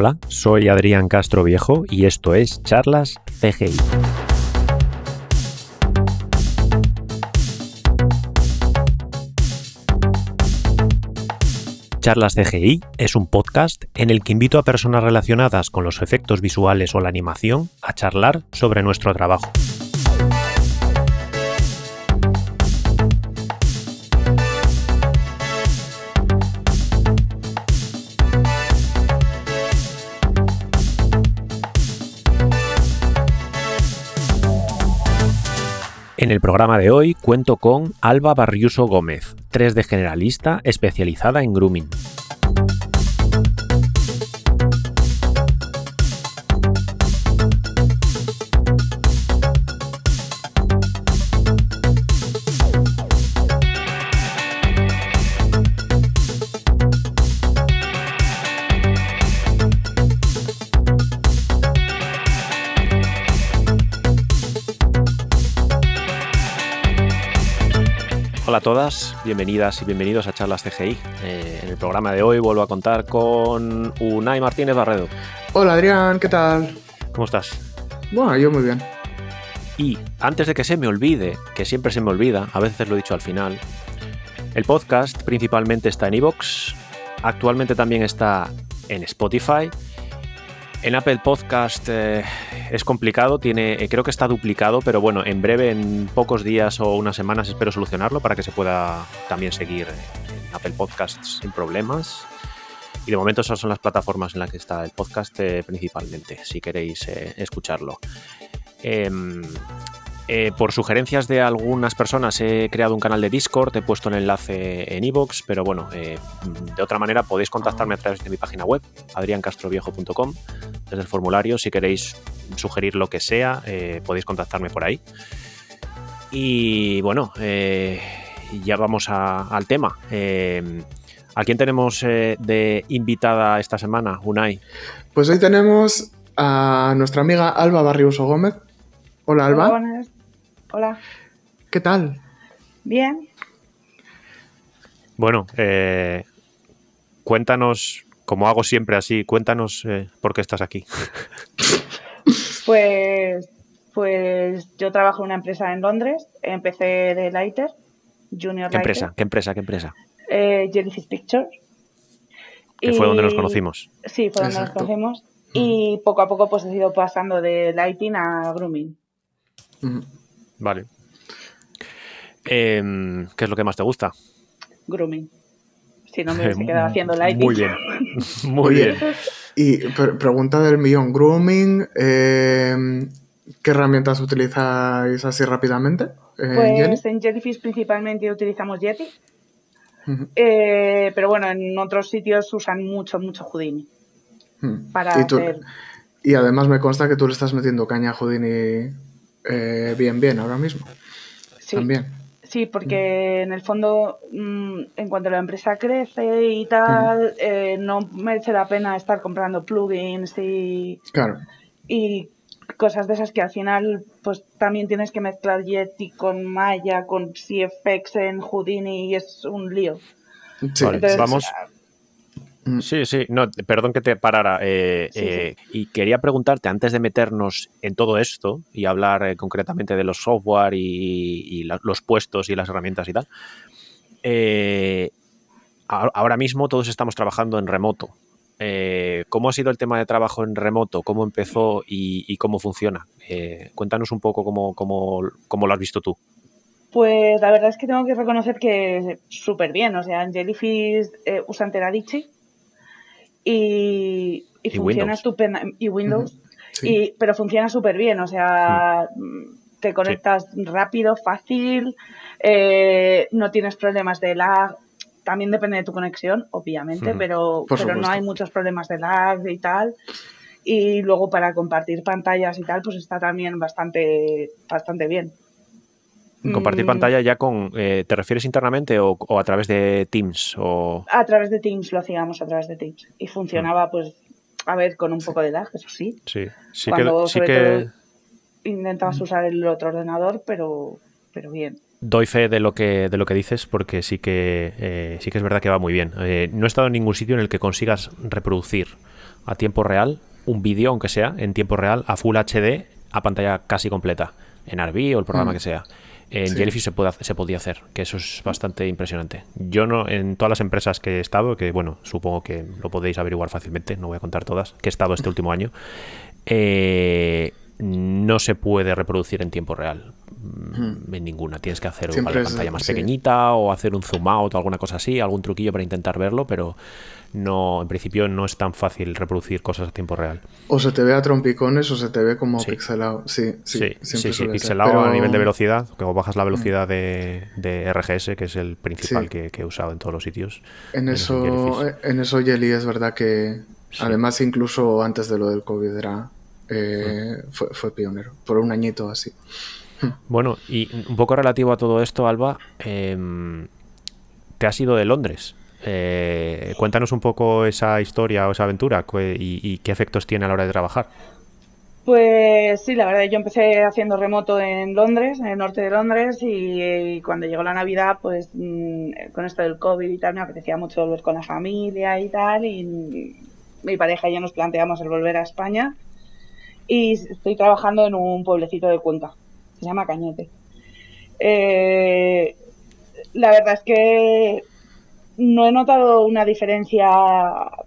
Hola, soy Adrián Castro Viejo y esto es Charlas CGI. Charlas CGI es un podcast en el que invito a personas relacionadas con los efectos visuales o la animación a charlar sobre nuestro trabajo. En el programa de hoy cuento con Alba Barriuso Gómez, 3D generalista especializada en grooming. Hola a todas, bienvenidas y bienvenidos a Charlas CGI. Eh, en el programa de hoy vuelvo a contar con Unai Martínez Barredo. Hola Adrián, ¿qué tal? ¿Cómo estás? Bueno, yo muy bien. Y antes de que se me olvide, que siempre se me olvida, a veces lo he dicho al final, el podcast principalmente está en iVoox, actualmente también está en Spotify. En Apple Podcast eh, es complicado, eh, creo que está duplicado, pero bueno, en breve, en pocos días o unas semanas espero solucionarlo para que se pueda también seguir en Apple Podcasts sin problemas. Y de momento esas son las plataformas en las que está el podcast eh, principalmente, si queréis escucharlo. Em, por sugerencias de algunas personas he creado un canal de Discord, he puesto el enlace en iVoox, pero bueno, de otra manera podéis contactarme a través de mi página web, adriancastroviejo.com, desde el formulario, si queréis sugerir lo que sea, eh, podéis contactarme por ahí. Y bueno, eh, ya vamos a- al tema. Eh, ¿A quién tenemos eh, de invitada esta semana, Unai? Pues hoy tenemos a nuestra amiga Alba Barriuso Gómez. Hola Alba, Hola, buenas. Hola. ¿qué tal? Bien. Bueno, eh, cuéntanos, como hago siempre así, cuéntanos eh, por qué estás aquí. Pues, pues yo trabajo en una empresa en Londres. Empecé de lighter, junior ¿Qué lighter. empresa? ¿Qué empresa? ¿Qué empresa? Eh, Jellyfish Pictures. Que fue donde nos conocimos. Sí, fue donde Exacto. nos conocimos. Y poco a poco pues he ido pasando de lighting a grooming. Mm, Vale. Em, ¿Qué es lo que más te gusta? Grooming. Si no me hubiese quedado haciendo lighting. Muy bien. Muy bien. Y pre- pregunta del millón, grooming, eh, ¿qué herramientas utilizáis así rápidamente? eh, Jenny? Pues en Jellyfish principalmente utilizamos Yeti. Eh, pero bueno, en otros sitios usan mucho, mucho Houdini. Para y, tú- hacer y además me consta que tú le estás metiendo caña a Houdini eh, bien, bien ahora mismo. Sí, También. Sí, porque en el fondo, mm, en cuanto la empresa crece y tal, eh, no merece la pena estar comprando plugins y, Claro. y cosas de esas que al final, pues también tienes que mezclar Yeti con Maya, con CFX en Houdini y es un lío. Sí. Vale, Entonces, vamos. Mm. Sí, sí, no, perdón que te parara. eh, Sí, eh, Y quería preguntarte, antes de meternos en todo esto y hablar eh, concretamente de los software y, y la- los puestos y las herramientas y tal, eh, ahora mismo todos estamos trabajando en remoto. ¿Cómo ha sido el tema de trabajo en remoto? ¿Cómo empezó y, y cómo funciona? Eh, cuéntanos un poco cómo, cómo, cómo lo has visto tú. Pues la verdad es que tengo que reconocer que súper bien. O sea, en Jellyfish usan Teradici y, y, Y funciona Windows. estupenda. Y Windows. Sí. Y, pero funciona súper bien. O sea, mm, te conectas rápido, fácil, eh, no tienes problemas de lag. También depende de tu conexión, obviamente, pero, Por pero no hay muchos problemas de lag y tal. Y luego para compartir pantallas y tal, pues está también bastante, bastante bien. Compartir Mm, pantalla ya con... eh, ¿Te refieres internamente o, o a través de Teams? O... A través de Teams lo hacíamos a través de Teams. Y funcionaba, pues, a ver, con un poco de lag, eso sí. Sí, sí Cuando, que, sí sobre que todo, Intentabas usar el otro ordenador, pero, pero bien. doy fe de lo que, de lo que dices porque sí que, eh, sí que es verdad que va muy bien. Eh, no he estado en ningún sitio en el que consigas reproducir a tiempo real, un vídeo, aunque sea, en tiempo real, a Full HD, a pantalla casi completa, en Arby o el programa Mm. que sea. En Sí. Jellyfish se, puede, se podía hacer, que eso es bastante impresionante. Yo no, en todas las empresas que he estado, que bueno, supongo que lo podéis averiguar fácilmente, no voy a contar todas, que he estado este último año, eh, no se puede reproducir en tiempo real. mm, En ninguna. Tienes que hacer Siempre es- pantalla más sí. pequeñita o hacer un zoom out o alguna cosa así, algún truquillo para intentar verlo, pero no, en principio no es tan fácil reproducir cosas a tiempo real. O se te ve a trompicones o se te ve como Sí. pixelado. Sí, Sí, sí, pixelado Pero- a nivel de velocidad, como bajas la velocidad de, de RGS, que es el principal que, que he usado en todos los sitios. En eso, en eso Jelly es verdad que además incluso antes de lo del COVID era eh, fue, fue pionero, por un añito así. Bueno, y un poco relativo a todo esto, Alba, em, te has ido de Londres. Eh, cuéntanos un poco esa historia o esa aventura y, y qué efectos tiene a la hora de trabajar. Pues sí, la verdad, yo empecé haciendo remoto en Londres, en el norte de Londres, y, y cuando llegó la Navidad, pues mm, con esto del COVID y tal, me apetecía mucho volver con la familia y tal, y mi pareja y yo nos planteamos el volver a España, y estoy trabajando en un pueblecito de Cuenca, se llama Cañete. Eh, la verdad es que no he notado una diferencia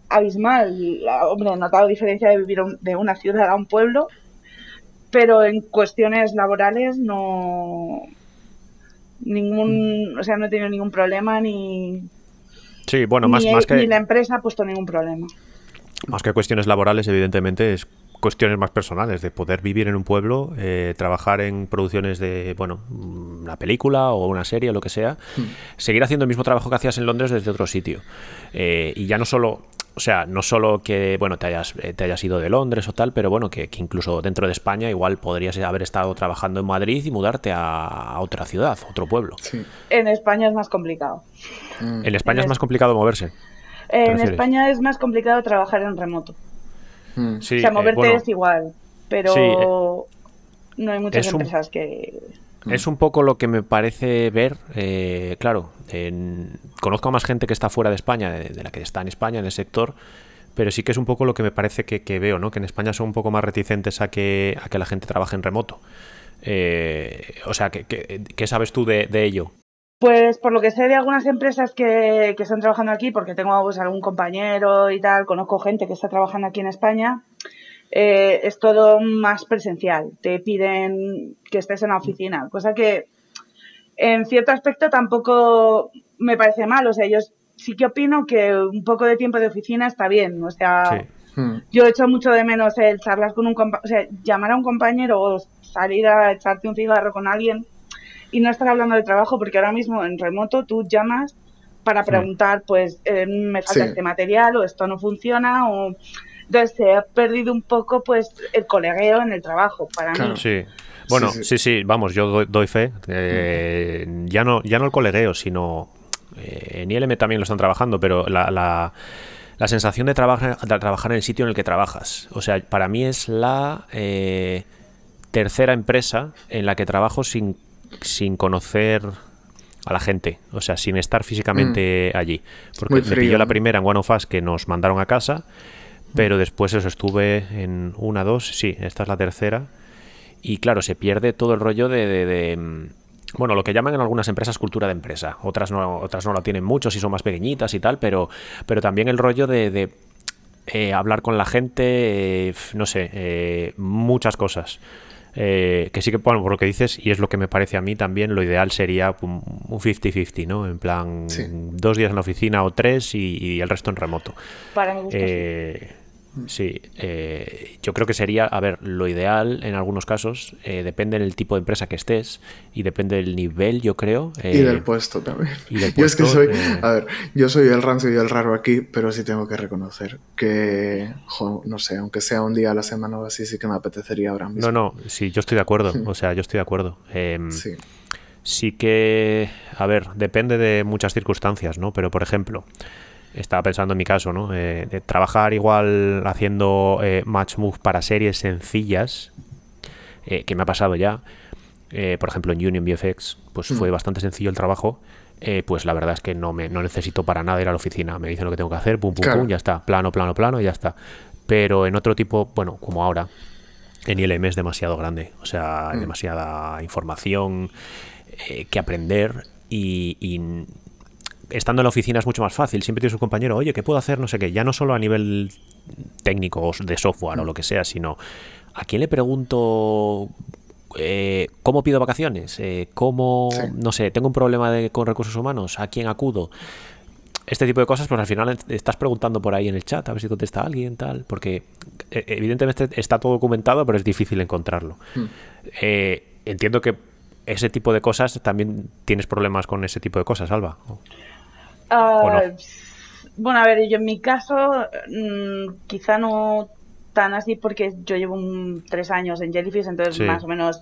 abismal. Hombre, he notado diferencia de vivir un- de una ciudad a un pueblo, pero en cuestiones laborales no ningún, o sea, no he tenido ningún problema ni Sí, bueno, más, ni, más, ni que, la empresa ha puesto ningún problema. más que cuestiones laborales, evidentemente, es cuestiones más personales, de poder vivir en un pueblo, eh, trabajar en producciones de, bueno, una película o una serie o lo que sea, seguir haciendo el mismo trabajo que hacías en Londres desde otro sitio. Eh, y ya no solo, o sea, no solo que, bueno, te hayas, eh, te hayas ido de Londres o tal, pero bueno, que, que incluso dentro de España igual podrías haber estado trabajando en Madrid y mudarte a, a otra ciudad, otro pueblo. Sí. En España es más complicado. Mm. En España En es más complicado moverse. En refieres? España es más complicado trabajar en remoto. Mm. Sí, o sea, eh, moverte bueno, es igual, pero Sí, eh, no hay muchas es un- empresas que Es un poco lo que me parece ver, eh, claro, en- conozco a más gente que está fuera de España, de, de la que está en España, en el sector, pero sí que es un poco lo que me parece que, que veo, ¿no? Que en España son un poco más reticentes a que, a que la gente trabaje en remoto. Eh, o sea, ¿qué, qué, qué sabes tú de, de ello? Pues por lo que sé de algunas empresas que, que están trabajando aquí, porque tengo pues, algún compañero y tal, conozco gente que está trabajando aquí en España, eh, es todo más presencial. Te piden que estés en la oficina, cosa que en cierto aspecto tampoco me parece mal. O sea, yo sí que opino que un poco de tiempo de oficina está bien. O sea, Sí. Mm. yo echo mucho de menos el charlar con un compañero, o sea, llamar a un compañero o salir a echarte un cigarro con alguien y no estar hablando de trabajo, porque ahora mismo en remoto tú llamas para preguntar, pues, eh, me falta Sí. este material o esto no funciona o... Entonces se ha perdido un poco, pues, el colegueo en el trabajo, para Claro. mí. Sí. Bueno, Sí, sí, sí. sí, vamos, yo doy, doy fe. eh, ya, no, ya no el colegueo, sino eh, en ILM también lo están trabajando, pero la, la, la sensación de, trabajar de trabajar en el sitio en el que trabajas. O sea, para mí es la eh, tercera empresa en la que trabajo sin, sin conocer a la gente, o sea, sin estar físicamente allí. Porque Muy me frío, pilló la primera en One of Us que nos mandaron a casa, pero después eso estuve en una, dos, sí, esta es la tercera. Y claro, se pierde todo el rollo de, de- de, mm, bueno, lo que llaman en algunas empresas cultura de empresa. Otras no, otras no lo tienen mucho si son más pequeñitas y tal, pero, pero también el rollo de, de, eh, hablar con la gente, eh, no sé, eh, muchas cosas. Eh, que sí que, bueno, por lo que dices, y es lo que me parece a mí también, lo ideal sería un un 50-50, ¿no? En plan, Sí. dos días en la oficina o tres y, y el resto en remoto. Para mi gusto. Eh, sí, eh, yo creo que sería, a ver, lo ideal en algunos casos, eh, depende del tipo de empresa que estés y depende del nivel, yo creo. Y eh, del puesto también. y del yo es que puesto, soy, eh, a ver, yo soy el rancio y el raro aquí, pero sí tengo que reconocer que, jo, no sé, aunque sea un día a la semana o así, sí que me apetecería ahora mismo. No, no, sí, yo estoy de acuerdo. O sea, yo estoy de acuerdo. Em, Sí. sí que, a ver, depende de muchas circunstancias, ¿no? Pero, por ejemplo, estaba pensando en mi caso, ¿no? Eh, de trabajar igual haciendo eh, match move para series sencillas, eh, que me ha pasado ya. Eh, por ejemplo, en Union VFX, pues fue Mm. bastante sencillo el trabajo. Pues la verdad es que no me no necesito para nada ir a la oficina. Me dicen lo que tengo que hacer, pum, pum, Claro. pum, ya está. Plano, plano, plano, y ya está. pero en otro tipo, bueno, como ahora, en ILM es demasiado grande, o sea, hay mm. demasiada información que aprender y, estando en la oficina es mucho más fácil. Siempre tienes un compañero, oye, ¿qué puedo hacer? No sé qué. Ya no solo a nivel técnico de software o lo que sea, sino a quién le pregunto eh, cómo pido vacaciones, eh, cómo, no sé, tengo un problema de, con recursos humanos, a quién acudo. Este tipo de cosas, pues al final estás preguntando por ahí en el chat a ver si contesta alguien, tal, porque eh, evidentemente está todo documentado, pero es difícil encontrarlo. Hmm. entiendo que ese tipo de cosas también tienes problemas con ese tipo de cosas, Alba. Ah, bueno, a ver, yo en mi caso mm, quizá no tan así porque yo llevo tres años en Jellyfish, entonces más o menos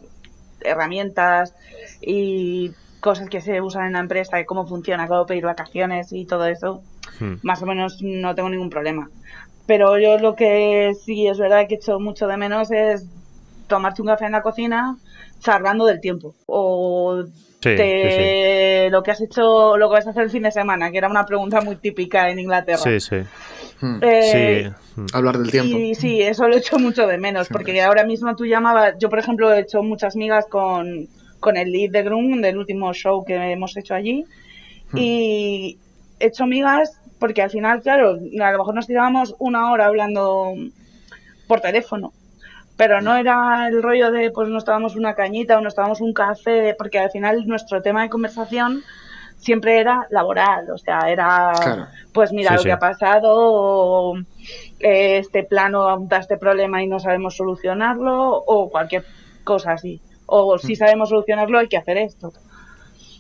herramientas y cosas que se usan en la empresa, cómo funciona, cómo pedir vacaciones y todo eso, hmm. más o menos no tengo ningún problema. Pero yo lo que sí es verdad que he hecho mucho de menos es tomarte un café en la cocina charlando del tiempo o de lo que has hecho, lo que vas a hacer el fin de semana, que era una pregunta muy típica en Inglaterra. Sí, sí. Hmm. Eh, sí. Hablar del tiempo. Sí, sí, eso lo he hecho mucho de menos, porque ahora mismo tú llamabas, yo por ejemplo he hecho muchas migas con, con el lead de Grum del último show que hemos hecho allí, hmm. y he hecho migas porque al final, claro, a lo mejor nos tirábamos una hora hablando por teléfono, pero no era el rollo de pues nos estábamos una cañita o nos estábamos un café, porque al final nuestro tema de conversación siempre era laboral, o sea, era pues mira lo que ha pasado, o, eh, este plano da este problema y no sabemos solucionarlo, o cualquier cosa así, o si mm. sabemos solucionarlo hay que hacer esto.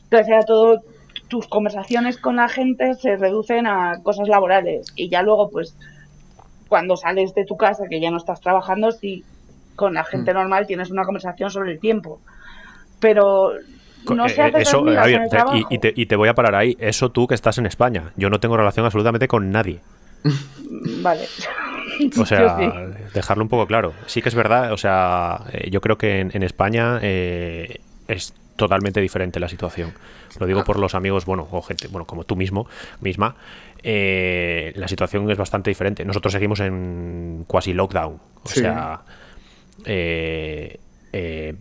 Entonces era todo, tus conversaciones con la gente se reducen a cosas laborales y ya luego pues cuando sales de tu casa que ya no estás trabajando, sí con la gente mm. normal tienes una conversación sobre el tiempo. Pero no se hace eso, y, te, y, te, voy a parar ahí. Eso tú que estás en España. Yo no tengo relación absolutamente con nadie. Vale. O sea, dejarlo un poco claro. Sí que es verdad, o sea, eh, yo creo que en, España eh, es totalmente diferente la situación. Lo digo por los amigos, bueno, o gente, bueno, como tú mismo, misma. Eh, la situación es bastante diferente. Nosotros seguimos en cuasi lockdown. O sea, eh, eh,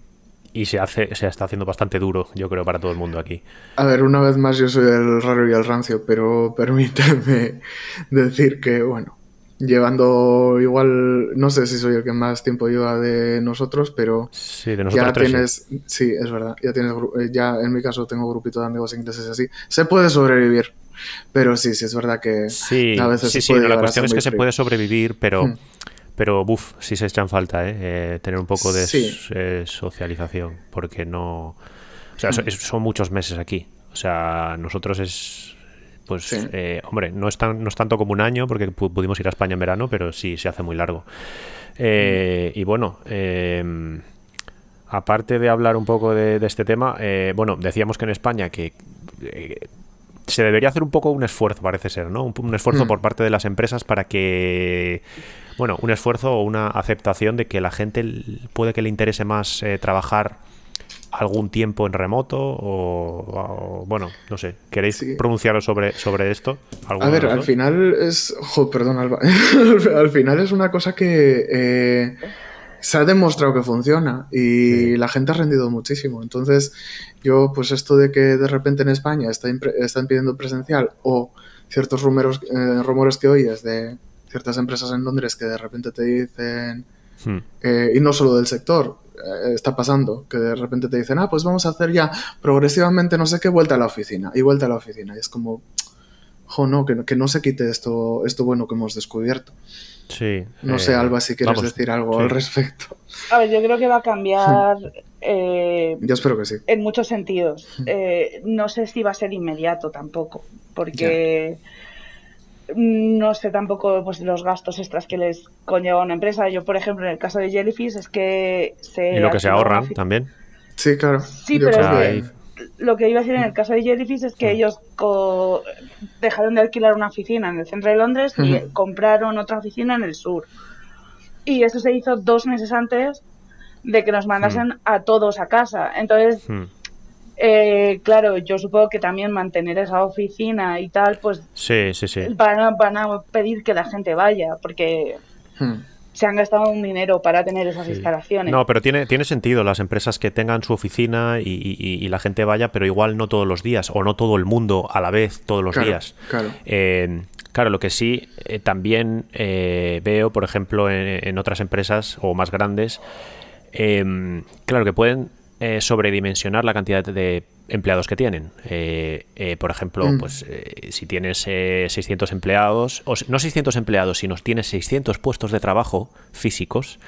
y se hace se está haciendo bastante duro, yo creo, para todo el mundo aquí. A ver, una vez más yo soy el raro y el rancio, pero permíteme decir que, bueno, llevando igual, no sé si soy el que más tiempo lleva de nosotros, pero sí, de nosotros ya tienes, sí. es verdad, ya tienes, eh, ya en mi caso tengo grupito de amigos ingleses así, se puede sobrevivir, pero sí, sí es verdad que sí, a veces sí, sí, la cuestión es que se puede sobrevivir, pero hmm. Pero, buf, sí se echan falta, ¿eh? ¿eh? tener un poco de eh, socialización, porque no... O sea, mm. son muchos meses aquí. O sea, nosotros es... Pues, eh, hombre, no es, no es tanto como un año, porque pudimos ir a España en verano, pero sí se hace muy largo. Mm. Y bueno, em, aparte de hablar un poco de, este tema, bueno, decíamos que en España que se debería hacer un poco un esfuerzo, parece ser, ¿no? Un, esfuerzo mm. por parte de las empresas para que bueno, un esfuerzo o una aceptación de que la gente puede que le interese más eh, trabajar algún tiempo en remoto o, bueno, no sé, ¿queréis pronunciaros sobre, sobre esto? A ver, al final es, jo, perdón, Alba, al final es una cosa que eh, se ha demostrado que funciona y la gente ha rendido muchísimo. Entonces, yo, pues esto de que de repente en España está están pidiendo presencial o ciertos rumores, eh, rumores que oyes de ciertas empresas en Londres que de repente te dicen, hmm. eh, y no solo del sector, eh, está pasando, que de repente te dicen, ah, pues vamos a hacer ya progresivamente no sé qué, vuelta a la oficina, y vuelta a la oficina. Y es como, jo, no, que, que no se quite esto, esto bueno que hemos descubierto. Sí. No sé, eh, Alba, si quieres decir algo al respecto. A ver, yo creo que va a cambiar. yo espero que sí. En muchos sentidos. no sé si va a ser inmediato tampoco, porque no sé tampoco pues los gastos extras que les conlleva una empresa. Yo, por ejemplo, en el caso de Jellyfish es que se... Y lo que se ahorran también. Sí, claro. Sí, pero lo que iba a decir en el caso de Jellyfish es que ellos dejaron de alquilar una oficina en el centro de Londres y compraron otra oficina en el sur. Y eso se hizo dos meses antes de que nos mandasen a todos a casa. Entonces... Eh, claro, yo supongo que también mantener esa oficina y tal, pues sí, sí, sí. Van, a, van a pedir que la gente vaya, porque Hmm. se han gastado un dinero para tener esas instalaciones. No, pero tiene, tiene sentido las empresas que tengan su oficina y, la gente vaya, pero igual no todos los días o no todo el mundo a la vez todos los días. Claro. Eh, claro, lo que sí eh, también eh, veo, por ejemplo, en, otras empresas o más grandes, claro que pueden sobredimensionar la cantidad de empleados que tienen. Eh, eh, por ejemplo, mm. pues eh, si tienes 600 empleados, o no 600 empleados, sino tienes 600 puestos de trabajo físicos,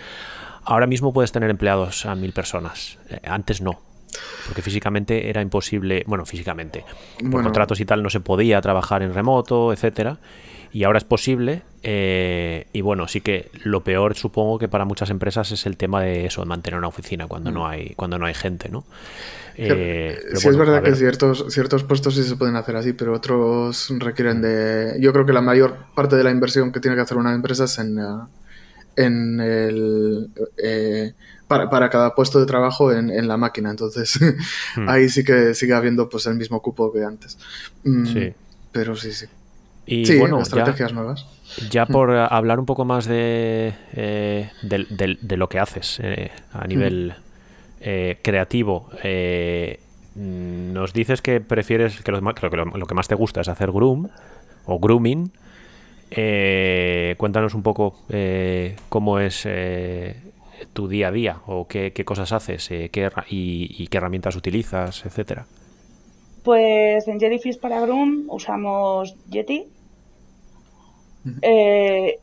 ahora mismo puedes tener empleados a mil personas. antes no. Porque físicamente era imposible, bueno, físicamente, por contratos y tal no se podía trabajar en remoto, etcétera y ahora es posible. y bueno, sí que lo peor supongo que para muchas empresas es el tema de eso, de mantener una oficina cuando mm. no hay, cuando no hay gente, ¿no? Eh, sí, es verdad que ciertos, ciertos puestos sí se pueden hacer así, pero otros requieren de... Yo creo que la mayor parte de la inversión que tiene que hacer una empresa es en, eh, en el... Eh, para, cada puesto de trabajo en, la máquina. Entonces, hmm. ahí sí que sigue habiendo pues el mismo cupo que antes. Mm, sí. Pero sí, sí. Y sí, bueno, estrategias nuevas. Ya hmm. por hablar un poco más de, de, lo que haces a nivel... Eh, creativo, eh, nos dices que prefieres, que lo, que lo, que más te gusta es hacer groom o grooming. Eh, cuéntanos un poco cómo es tu día a día o qué, cosas haces qué, y, qué herramientas utilizas, etcétera. Pues en Jellyfish para Groom usamos Yeti.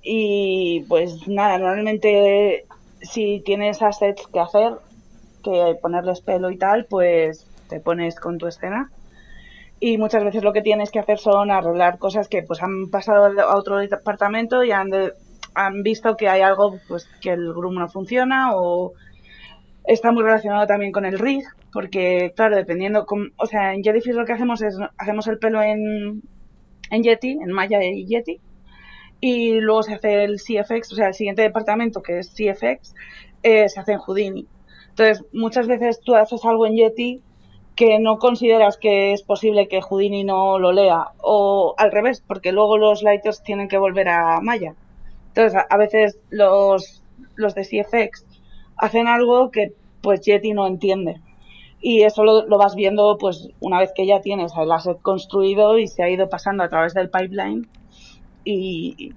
Y pues nada, normalmente si tienes assets que hacer, que ponerles pelo y tal, pues te pones con tu escena. Y muchas veces lo que tienes que hacer son arreglar cosas que pues han pasado a otro departamento y han, han visto que hay algo pues que el groom no funciona o está muy relacionado también con el rig, porque claro, dependiendo, o sea, en Jellyfish lo que hacemos es hacemos el pelo en, en Yeti, en Maya y Yeti, y luego se hace el CFX, o sea, el siguiente departamento que es CFX, eh, se hace en Houdini. Entonces, muchas veces tú haces algo en Yeti que no consideras que es posible que Houdini no lo lea, o al revés, porque luego los lighters tienen que volver a Maya. Entonces, a, veces los, los de CFX hacen algo que pues Yeti no entiende. Y eso lo, lo, vas viendo pues una vez que ya tienes el asset construido y se ha ido pasando a través del pipeline y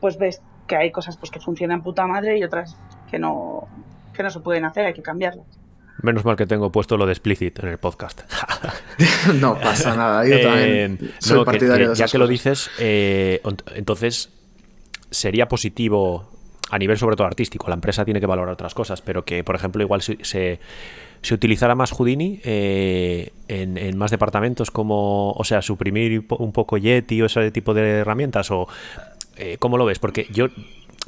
pues ves que hay cosas pues que funcionan puta madre y otras que no, que no se pueden hacer, hay que cambiarlas. Menos mal que tengo puesto lo de explicit en el podcast. no pasa nada, yo también eh, soy partidario de Ya que lo dices, eh, entonces sería positivo a nivel sobre todo artístico, la empresa tiene que valorar otras cosas, pero que por ejemplo igual se, se, utilizara más Houdini eh, en, más departamentos como, o sea, suprimir un poco Yeti o ese tipo de herramientas o ¿cómo lo ves? Porque yo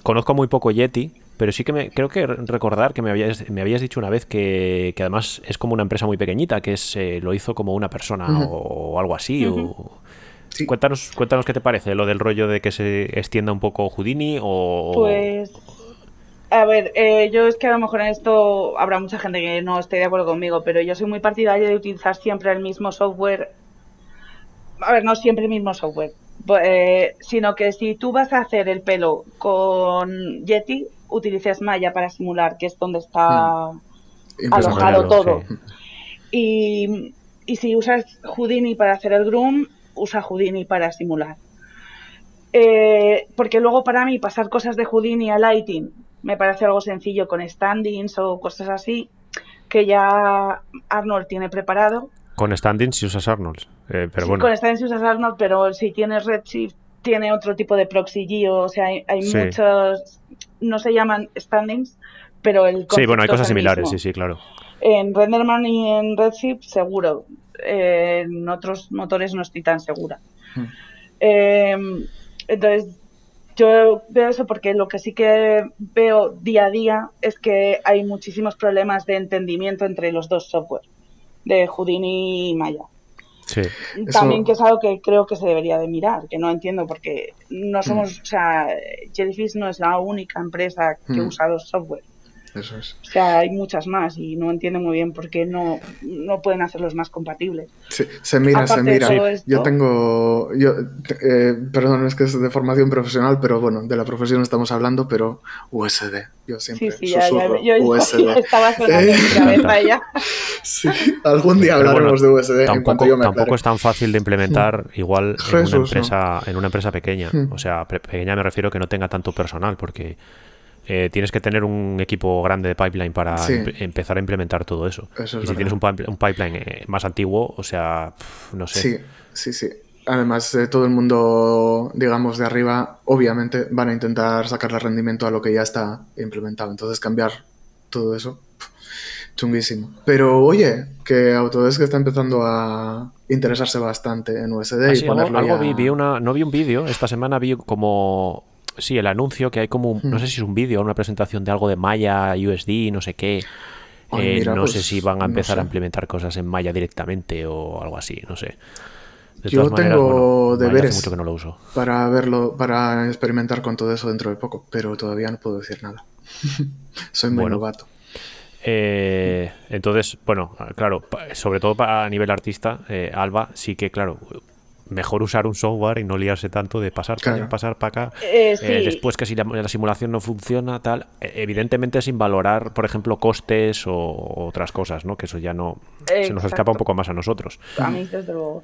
conozco muy poco Yeti, pero sí que me, creo que recordar que me habías, me habías dicho una vez que, además es como una empresa muy pequeñita, que es, eh, lo hizo como una persona o, algo así. Cuéntanos, cuéntanos qué te parece lo del rollo de que se extienda un poco Houdini o... Pues... A ver, eh, yo es que a lo mejor en esto habrá mucha gente que no esté de acuerdo conmigo, pero yo soy muy partidaria de utilizar siempre el mismo software. A ver, no siempre el mismo software, eh, sino que si tú vas a hacer el pelo con Yeti, utilices Maya para simular, que es donde está hmm. alojado todo. Y, si usas Houdini para hacer el groom, usa Houdini para simular. Eh, porque luego para mí pasar cosas de Houdini a Lighting me parece algo sencillo con standings o cosas así que ya Arnold tiene preparado. Con standings si usas Arnold, eh, pero bueno. Con standings si usas Arnold, pero si tienes Redshift tiene otro tipo de proxy geo, o sea, hay, muchos, no se llaman standings, pero el Sí, bueno, hay cosas similares, sí, sí, claro. En Renderman y en Redshift seguro, en otros motores no estoy tan segura. Hmm. Em, entonces, yo veo eso porque lo que sí que veo día a día es que hay muchísimos problemas de entendimiento entre los dos software, de Houdini y Maya. También que es algo que creo que se debería de mirar, que no entiendo porque no somos, mm. o sea, Jellyfish no es la única empresa que mm. usa los software. Eso es. O sea, hay muchas más y no entiendo muy bien por qué no, no pueden hacerlos más compatibles. Sí, se mira, se Aparte de mira. esto- Yo tengo, yo, eh, perdón, es que es de formación profesional, pero bueno, de la profesión estamos hablando, pero USD. Yo siempre Sí, sí, ya, ya, susurro yo, yo USD. estaba sonando en mi cabeza ya. Sí, algún día hablaremos bueno, de USD Tampoco, cuanto yo me tampoco es tan fácil de implementar igual en una no. empresa en una empresa pequeña. Hmm. O sea, pre- pequeña me refiero que no tenga tanto personal, porque eh, tienes que tener un equipo grande de pipeline para Sí. empezar a implementar todo eso. Eso es y si verdad. tienes un, un pipeline eh, más antiguo, o sea, no sé. Sí, sí, sí. Además, eh, todo el mundo, digamos, de arriba, obviamente van a intentar sacarle rendimiento a lo que ya está implementado. Entonces, cambiar todo eso, pf, chunguísimo. Pero oye, que Autodesk está empezando a interesarse bastante en USD Ah, y sí, algo, ponerlo algo ya- vi, vi una, no vi un vídeo, esta semana vi como... Sí, el anuncio que hay como, un- no Hmm. sé si es un vídeo o una presentación de algo de Maya, USD, no sé qué. Ay, Eh, no pues, sé si van a no empezar a implementar cosas en Maya directamente o algo así, no sé. De Yo todas maneras, tengo bueno, deberes. Hace mucho que no lo uso. para verlo, para experimentar con todo eso dentro de poco, pero todavía no puedo decir nada. Soy muy Bueno. novato. Eh, entonces, bueno, claro, sobre todo a nivel artista, eh, Alba, sí que, claro, mejor usar un software y no liarse tanto de pasar para allá, pasar para acá. Eh, Eh, sí. después que si la, la simulación no funciona, tal, eh, evidentemente sin valorar, por ejemplo, costes o, o otras cosas, ¿no? Que eso ya no se nos escapa un poco más a nosotros. A mí, desde luego.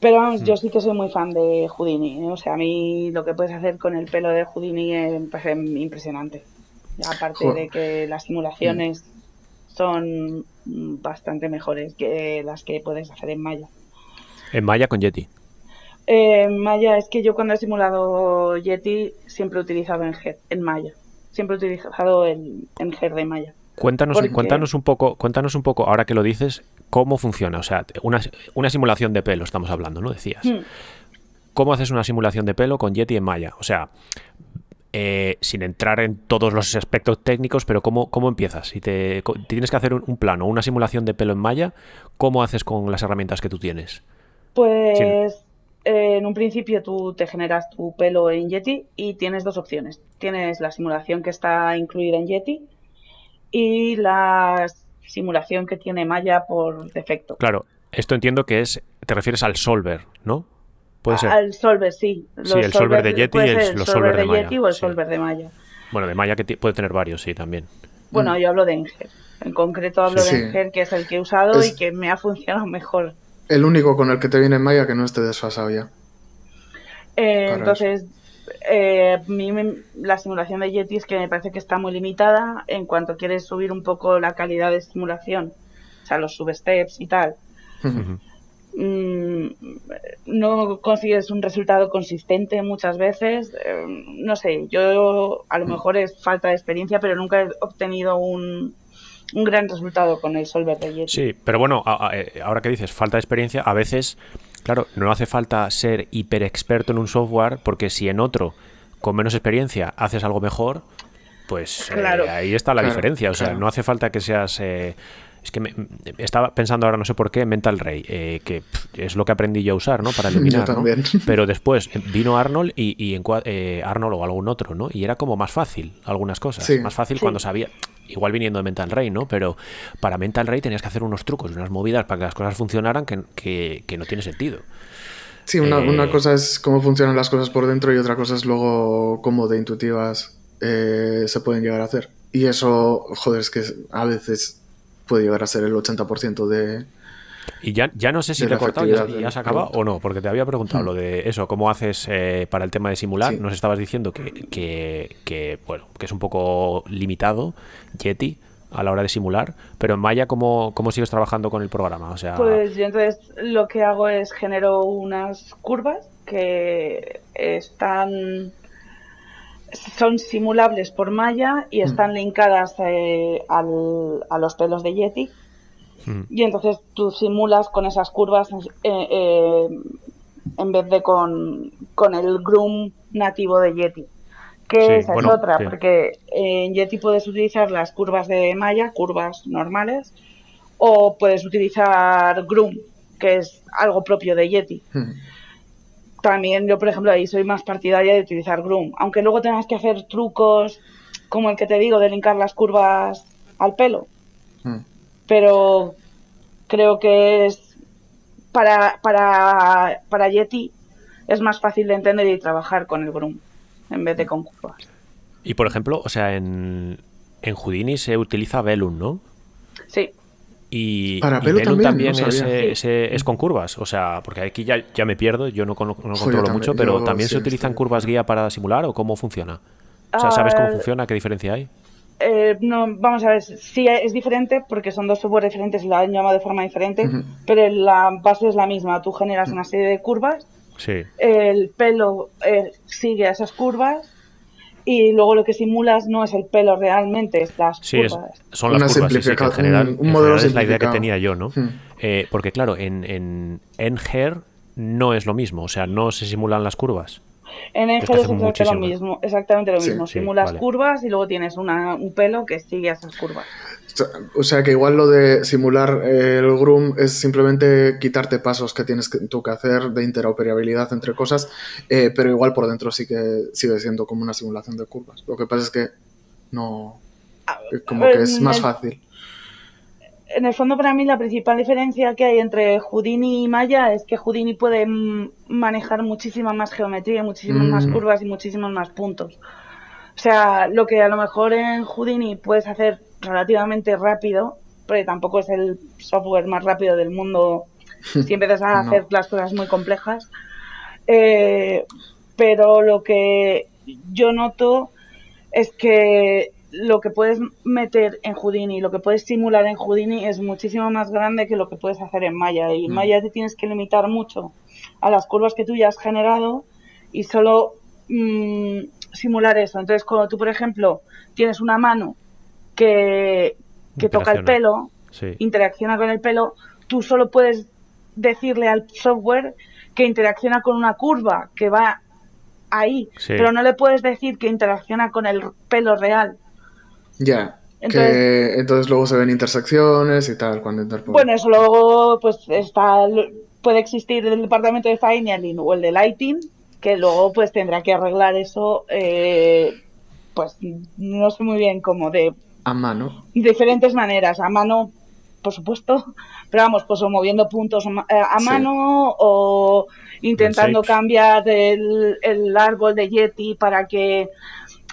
Pero vamos, Hmm. yo sí que soy muy fan de Houdini. ¿eh? O sea, a mí lo que puedes hacer con el pelo de Houdini eh, me parece impresionante. Aparte de que las simulaciones son mm, bastante mejores que las que puedes hacer en Maya. En Maya con Yeti. Eh, en Maya es que yo cuando he simulado Yeti siempre he utilizado Enger en Maya. Siempre he utilizado el Enger de Maya. Cuéntanos, Porque- cuéntanos un poco, cuéntanos un poco, ahora que lo dices, cómo funciona. O sea, una, una simulación de pelo estamos hablando, ¿no? Decías. Hmm. ¿Cómo haces una simulación de pelo con Yeti en Maya? O sea, eh, sin entrar en todos los aspectos técnicos, pero ¿cómo, cómo empiezas? Si te, tienes que hacer un, un plano, una simulación de pelo en Maya, ¿cómo haces con las herramientas que tú tienes? Pues eh, en un principio tú te generas tu pelo en Yeti y tienes dos opciones. Tienes la simulación que está incluida en Yeti y la simulación que tiene Maya por defecto. Claro, esto entiendo que es, te refieres al solver, ¿no? Puede ser. Al solver, sí. Sí, el solver de Yeti y el- los solver de de Maya, Yeti o el sí. solver de Maya. Bueno, de Maya que puede tener varios, sí, también. Bueno, yo hablo de Enger. En concreto hablo. Sí, de sí. Enger, que es el que he usado Es- y que me ha funcionado mejor. El único con el que te viene en Maya que no esté desfasado ya. Eh, entonces, eh, me- la simulación de Yeti es que me parece que está muy limitada en cuanto quieres subir un poco la calidad de simulación, o sea, los substeps y tal. Mm, no consigues un resultado consistente muchas veces. eh, no sé, yo a lo mejor es falta de experiencia, pero nunca he obtenido un, un gran resultado con el solver de Yeti. Sí, pero bueno, a- a- eh, ahora que dices falta de experiencia, a veces, claro, no hace falta ser hiper experto en un software, porque si en otro, con menos experiencia, haces algo mejor, pues eh, Claro. ahí está la Claro, diferencia. O sea, claro. no hace falta que seas. eh, es que me- estaba pensando ahora, no sé por qué, Mental Ray, eh, que pff, es lo que aprendí yo a usar, ¿no? Para también. Pero después eh, vino Arnold y, y en eh, Arnold o algún otro, ¿no? Y era como más fácil algunas cosas. Sí. Más fácil Sí. cuando sabía. Igual viniendo de Mental Ray, ¿no? Pero para Mental Ray tenías que hacer unos trucos unas movidas para que las cosas funcionaran que, que- que no tiene sentido. Sí, una, Eh, una cosa es cómo funcionan las cosas por dentro y otra cosa es luego cómo de intuitivas eh, se pueden llegar a hacer. Y eso, joder, es que a veces puede llegar a ser el 80% de... Y ya, ya no sé si te he cortado y has, y acabado o no, porque te había preguntado Hmm. lo de eso, cómo haces eh, para el tema de simular. Sí. Nos estabas diciendo que, que, que, bueno, que es un poco limitado Yeti a la hora de simular, pero en Maya, ¿cómo, cómo sigues trabajando con el programa? O sea, Pues yo entonces lo que hago es genero unas curvas que están son simulables por Maya y están linkadas eh, al- a los pelos de Yeti mm, y entonces tú simulas con esas curvas eh, eh, en vez de con, con el groom nativo de Yeti. Que Sí, esa bueno, es otra, sí. porque en Yeti puedes utilizar las curvas de Maya, curvas normales, o puedes utilizar groom, que es algo propio de Yeti. Hmm. También yo, por ejemplo, ahí soy más partidaria de utilizar Groom, aunque luego tengas que hacer trucos como el que te digo de linkar las curvas al pelo. Pero creo que es para, para, para Yeti es más fácil de entender y trabajar con el Groom en vez de con curvas. Y por ejemplo, o sea, en, en Houdini se utiliza Velum, ¿no? Sí. Y, Para y Velum también, también, no es, eh, es con curvas. O sea, porque aquí ya, ya me pierdo, yo no, no controlo también, mucho, pero yo ¿también sí se utilizan estoy- curvas guía para simular o cómo funciona? O sea, ¿sabes cómo Ah, funciona? ¿Qué diferencia hay? Eh, no, vamos a ver, sí es diferente porque son dos software diferentes y la han llamado de forma diferente, pero la base es la misma. Tú generas una serie de curvas, Sí. el pelo eh, sigue a esas curvas y luego lo que simulas no es el pelo realmente, es las Sí, es- curvas. son las Una curvas, sí, sí, que en general, un- un en modelo general es la idea que tenía yo, ¿no? Hmm. Eh, porque claro, en, en, en Her no es lo mismo, o sea, no se simulan las curvas. En hace es exactamente lo mismo, exactamente lo Sí, mismo. sí, Simulas vale. curvas y luego tienes una, un pelo que sigue a esas curvas. O sea que igual lo de simular eh, el Groom es simplemente quitarte pasos que tienes que, tú que hacer de interoperabilidad entre cosas, eh, pero igual por dentro sí que sigue siendo como una simulación de curvas. Lo que pasa es que no. como que es más el- fácil. En el fondo, para mí, la principal diferencia que hay entre Houdini y Maya es que Houdini puede manejar muchísima más geometría, muchísimas más Mm. curvas y muchísimos más puntos. O sea, lo que a lo mejor en Houdini puedes hacer relativamente rápido, porque tampoco es el software más rápido del mundo si empiezas a No. hacer las cosas muy complejas. Eh, pero lo que yo noto es que lo que puedes meter en Houdini, lo que puedes simular en Houdini es muchísimo más grande que lo que puedes hacer en Maya. Y en Mm. Maya te tienes que limitar mucho a las curvas que tú ya has generado y solo mm, simular eso. Entonces, cuando tú, por ejemplo, tienes una mano que, que toca el pelo, Sí. interacciona con el pelo, tú solo puedes decirle al software que interacciona con una curva que va ahí, Sí. pero no le puedes decir que interacciona con el pelo real. Ya. Entonces- que entonces luego se ven intersecciones y tal cuando interponen. Bueno, eso luego pues está puede existir el departamento de Finaling o el de Lighting, que luego pues tendrá que arreglar eso, eh, pues no sé muy bien cómo, de a mano. diferentes maneras, a mano, por supuesto, pero vamos, pues o moviendo puntos ma- eh, a Sí. mano o intentando cambiar el, el árbol de Yeti para que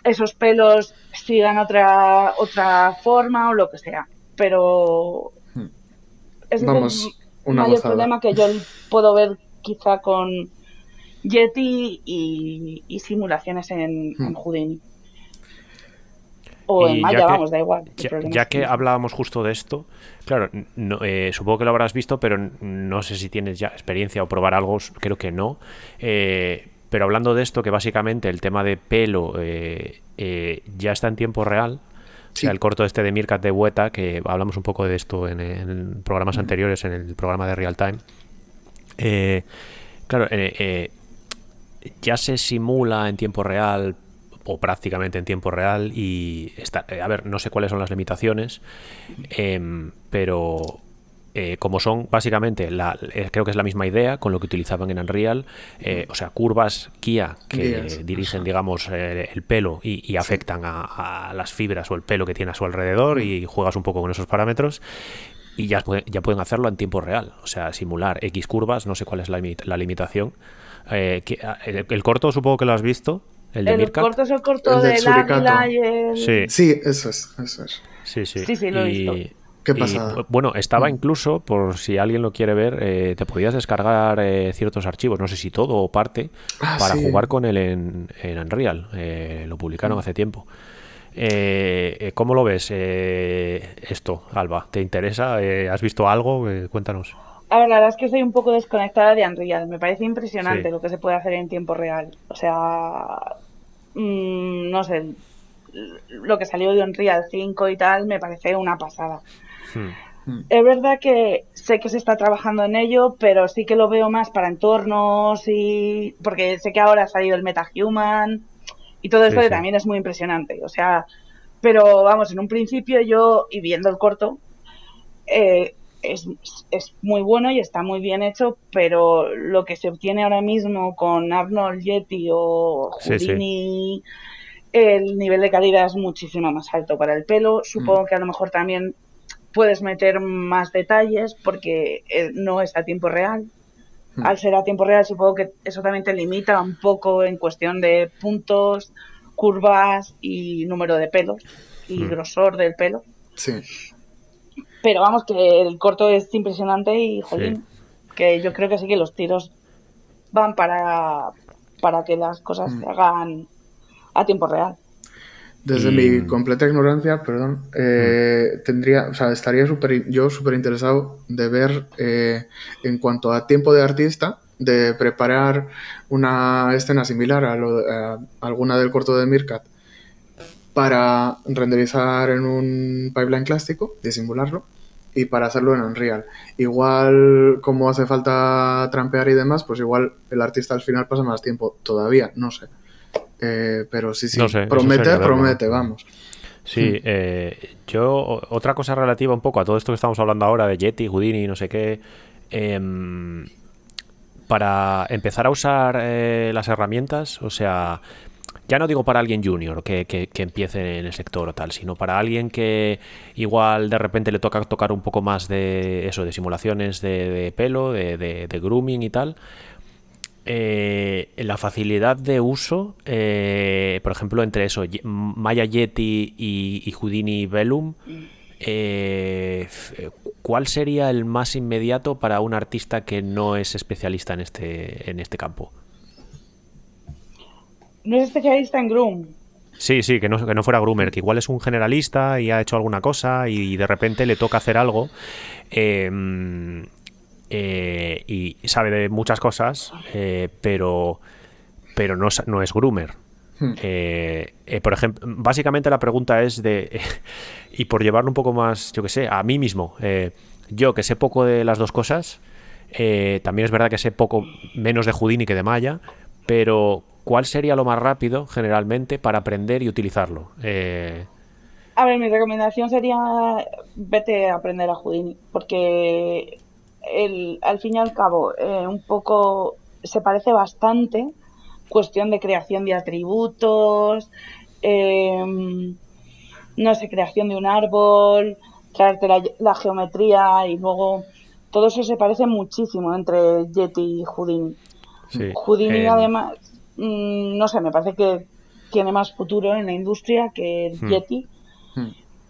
esos pelos sigan otra otra forma o lo que sea. Pero Hmm. ese Vamos, es el una mayor gozada. problema que yo puedo ver quizá con Yeti y, y simulaciones en, Hmm. en Houdini. O Y en ya Maya, que- vamos, da igual. Ya, es que hablábamos justo de esto, claro, no, eh, supongo que lo habrás visto, pero no sé si tienes ya experiencia o probar algo, creo que no. Eh, pero hablando de esto, que básicamente el tema de pelo eh, eh, ya está en tiempo real. O sea, el corto este de Mirkat de Hueta, que hablamos un poco de esto en, en programas anteriores, en el programa de Real Time. Eh, claro, ya se simula en tiempo real o prácticamente en tiempo real y está, a ver, no sé cuáles son las limitaciones, em, pero eh, como son básicamente, la, eh, creo que es la misma idea con lo que utilizaban en Unreal, eh, o sea, curvas Kia que dirigen, digamos, eh, el pelo y, y afectan a, a las fibras o el pelo que tiene a su alrededor y juegas un poco con esos parámetros y ya, ya pueden hacerlo en tiempo real. O sea, simular X curvas, no sé cuál es la, limit- la limitación. Eh, que- ah, el, el corto supongo que lo has visto, el de El Mirkat. corto es el corto El del del suricato. águila y el... Sí, Sí, eso es, eso es. sí, sí. Sí, sí, lo he visto. Qué y, pasada. bueno, estaba Mm. incluso, por si alguien lo quiere ver, eh, te podías descargar eh, ciertos archivos, no sé si todo o parte, Ah, para sí. jugar con él en, en Unreal. Eh, lo publicaron Mm. hace tiempo. Eh, eh, ¿Cómo lo ves eh, esto, Alba? ¿Te interesa? Eh, ¿Has visto algo? Eh, cuéntanos. A ver, la verdad es que soy un poco desconectada de Unreal. Me parece impresionante Sí. lo que se puede hacer en tiempo real. O sea, mm, no sé, lo que salió de Unreal 5 y tal me parece una pasada. Hmm. Es verdad que sé que se está trabajando en ello, pero sí que lo veo más para entornos y porque sé que ahora ha salido el MetaHuman y todo Sí, esto que sí. también es muy impresionante. O sea, pero vamos, en un principio yo, y viendo el corto, eh, es, es muy bueno y está muy bien hecho, pero lo que se obtiene ahora mismo con Arnold Yeti o Sí, sí. Houdini El nivel de calidad es muchísimo más alto para el pelo. Supongo que a lo mejor también puedes meter más detalles porque eh, no es a tiempo real. Al ser a tiempo real, supongo que eso también te limita un poco en cuestión de puntos, curvas y número de pelos y grosor del pelo. Sí. Pero vamos, que el corto es impresionante y, jolín, que yo creo que sí que los tiros van para, para que las cosas se hagan a tiempo real. Desde mi completa ignorancia, perdón, eh, tendría, o sea, estaría super, yo súper interesado de ver eh, en cuanto a tiempo de artista, de preparar una escena similar a, lo, a alguna del corto de Mirkat para renderizar en un pipeline clásico, disimularlo, y para hacerlo en Unreal. Igual, como hace falta trampear y demás, pues igual el artista al final pasa más tiempo todavía, no sé. Eh, pero sí, sí, promete, promete, vamos. Sí, hmm. eh, yo, otra cosa relativa un poco a todo esto que estamos hablando ahora de Yeti, Houdini, no sé qué, em, para empezar a usar eh, las herramientas, o sea, ya no digo para alguien junior que, que, empiece en el sector o tal, sino para alguien que igual de repente le toca tocar un poco más de eso, de simulaciones de, pelo, de, de, grooming y tal, eh, la facilidad de uso, eh, por ejemplo, entre eso, Maya Yeti y, Houdini Velum, eh, ¿cuál sería el más inmediato para un artista que no es especialista en este, en este campo? No es especialista en groom. Sí, sí, que no, que no fuera groomer, que igual es un generalista y ha hecho alguna cosa y de repente le toca hacer algo. Eh, eh, y sabe de muchas cosas, eh, pero, pero no, no es groomer. Hmm. Eh, por ejemplo, básicamente la pregunta es de, y por llevarlo un poco más, yo que sé, a mí mismo, yo que sé poco de las dos cosas, también es verdad que sé poco menos de Houdini que de Maya, pero ¿cuál sería lo más rápido generalmente para aprender y utilizarlo? A ver, mi recomendación sería vete a aprender a Houdini, porque el, al fin y al cabo, eh, un poco se parece bastante, cuestión de creación de atributos, em, no sé, creación de un árbol, traerte la, geometría y luego todo eso se parece muchísimo entre Yeti y Houdini. Houdini em, además, mm, no sé, me parece que tiene más futuro en la industria que hmm. Yeti, hmm.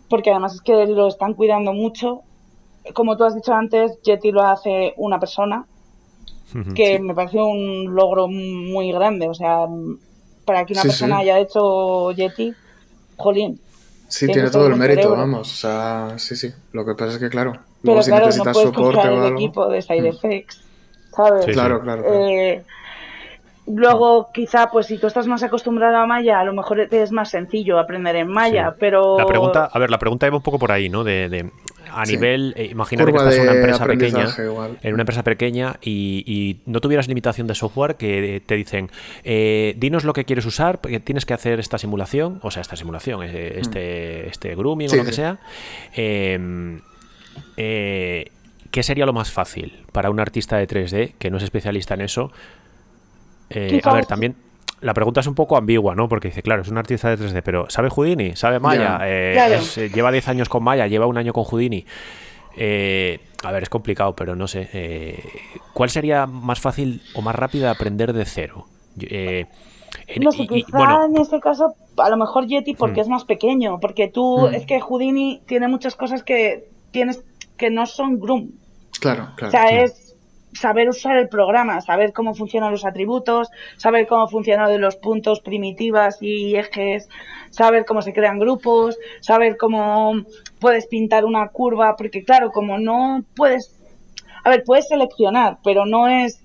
porque además es que lo están cuidando mucho como tú has dicho antes, Yeti lo hace una persona, que me pareció un logro muy grande. O sea, para que una persona haya hecho Yeti, jolín. Sí, tiene todo el mérito, vamos. O sea, sí, sí. Lo que pasa es que, claro, luego si necesitas no soporte o el equipo de Side Effects, ¿sabes? claro, claro. Eh, luego, quizá, pues si tú estás más acostumbrado a Maya, a lo mejor es más sencillo aprender en Maya, pero... La pregunta, a ver, la pregunta iba un poco por ahí, ¿no? de a nivel, eh, imagínate que estás en una empresa pequeña, en una empresa pequeña y, no tuvieras limitación de software que te dicen, eh, dinos lo que quieres usar, porque tienes que hacer esta simulación, o sea, esta simulación, eh, mm. este, este grooming o lo que sea. Em, ¿Qué sería lo más fácil para un artista de 3D que no es especialista en eso? a ver, también la pregunta es un poco ambigua, ¿no? Porque dice, claro, es un artista de 3D, pero ¿sabe Houdini? ¿Sabe Maya? Eh, eh, lleva 10 años con Maya, lleva un año con Houdini. Eh, a ver, es complicado, pero no sé. ¿Cuál sería más fácil o más rápido de aprender de cero? no sé, quizá en este caso, a lo mejor Yeti porque mm. es más pequeño, porque tú, mm. es que Houdini tiene muchas cosas que tienes que no son Groom. Claro, claro. O sea, es saber usar el programa, saber cómo funcionan los atributos, saber cómo funcionan los puntos primitivas y ejes, saber cómo se crean grupos, saber cómo puedes pintar una curva, porque claro, como no puedes, a ver, puedes seleccionar, pero no es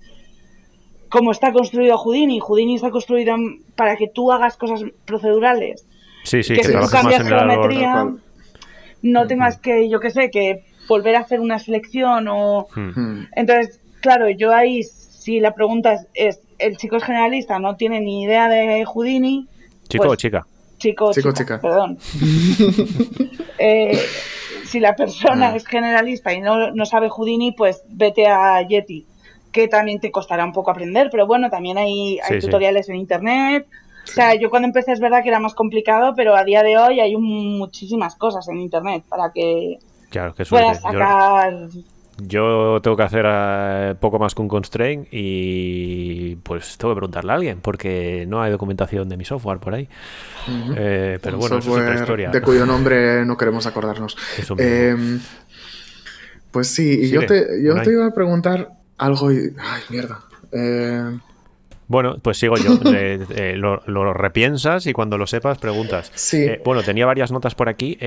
como está construido Houdini. Houdini está construido para que tú hagas cosas procedurales. Sí, sí, que, si tú cambias geometría, no tengas que, yo qué sé, que volver a hacer una selección o... Hmm. Entonces, Claro, yo ahí, si la pregunta es, ¿el chico es generalista? ¿No tiene ni idea de Houdini? ¿Chico o pues, chica? Chico, chico chica, perdón. Eh, si la persona ah. es generalista y no, no sabe Houdini, pues vete a Yeti, que también te costará un poco aprender, pero bueno, también hay, hay tutoriales en internet, O sea, yo cuando empecé es verdad que era más complicado, pero a día de hoy hay muchísimas cosas en internet para que claro, que puedas sacar. Yo, tengo que hacer eh, poco más que un constraint y pues tengo que preguntarle a alguien porque no hay documentación de mi software por ahí. Eh, pero bueno, eso es otra historia. De cuyo nombre no queremos acordarnos. Em, pues sí, y yo, te, yo te iba a preguntar algo y. Ay, mierda. Eh... Bueno, pues sigo yo. Eh, lo, repiensas y cuando lo sepas preguntas. Sí. Eh, bueno, tenía varias notas por aquí.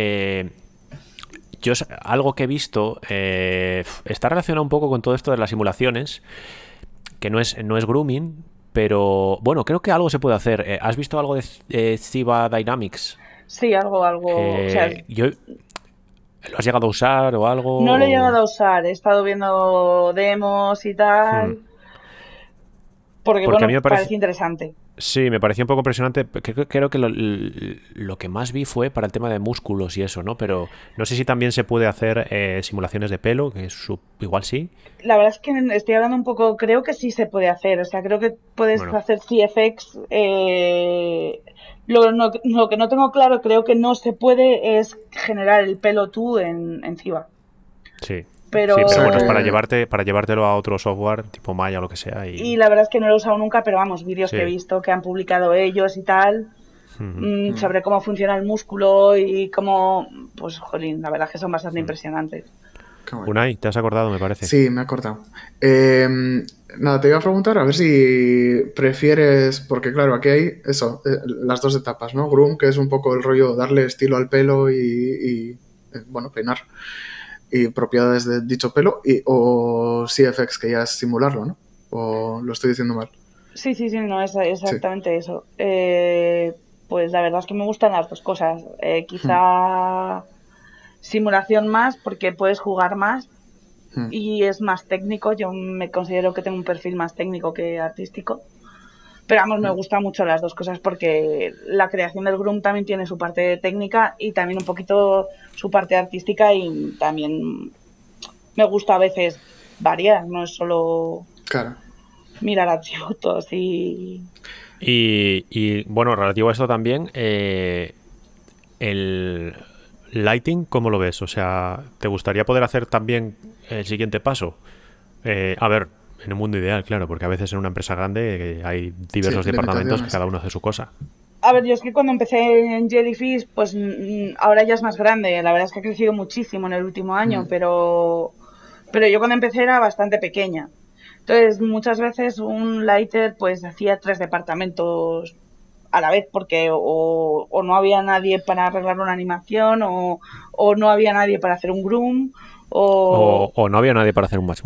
Eh, yo algo que he visto está relacionado un poco con todo esto de las simulaciones, que no es, no es grooming, pero bueno, creo que algo se puede hacer. ¿Has visto algo de Ciba Dynamics? Sí, algo, algo. ¿Lo has llegado a usar o algo? No lo he llegado a usar, he estado viendo demos y tal. Hmm. Porque, bueno, a mí me parece... interesante. Sí, me pareció un poco impresionante. Creo, que lo, que más vi fue para el tema de músculos y eso, ¿no? Pero no sé si también se puede hacer eh, simulaciones de pelo, que es igual sí. La verdad es que estoy hablando un poco, creo que sí se puede hacer. O sea, creo que puedes hacer CFX. Eh, lo, lo, que no tengo claro, creo que no se puede, es generar el pelo tú en, en. Sí. Pero... Sí, pero bueno, es para, llevarte, para llevártelo a otro software, tipo Maya o lo que sea. Y... la verdad es que no lo he usado nunca, pero vamos, vídeos que he visto que han publicado ellos y tal, mm, sobre cómo funciona el músculo y cómo, pues, jolín, la verdad es que son bastante impresionantes. Unai, ¿te has acordado, me parece? Sí, me he acordado. Em, nada, te iba a preguntar a ver si prefieres, porque claro, aquí hay eso, eh, las dos etapas, ¿no? Groom, que es un poco el rollo darle estilo al pelo y, eh, bueno, peinar y propiedades de dicho pelo, y, o CFX, que ya es simularlo, ¿no? ¿O lo estoy diciendo mal? Sí, sí, sí, no, es exactamente eso. Eh, pues la verdad es que me gustan las dos cosas. Eh, quizá hmm. simulación más, porque puedes jugar más hmm. y es más técnico. Yo me considero que tengo un perfil más técnico que artístico. Pero vamos, me gustan mucho las dos cosas porque la creación del Groom también tiene su parte técnica y también un poquito su parte artística y también me gusta a veces variar, no es solo mirar atributos y... y... Y, bueno, relativo a esto también, eh, el lighting, ¿cómo lo ves? O sea, ¿te gustaría poder hacer también el siguiente paso? Eh, a ver, en un mundo ideal, claro, porque a veces en una empresa grande hay diversos departamentos que cada uno hace su cosa. A ver, yo es que cuando empecé en Jellyfish, pues mm, ahora ya es más grande. La verdad es que ha crecido muchísimo en el último año, mm. pero, pero yo cuando empecé era bastante pequeña. Entonces, muchas veces un lighter pues hacía tres departamentos a la vez porque o, no había nadie para arreglar una animación o, o, no había nadie para hacer un groom o... o, no había nadie para hacer un match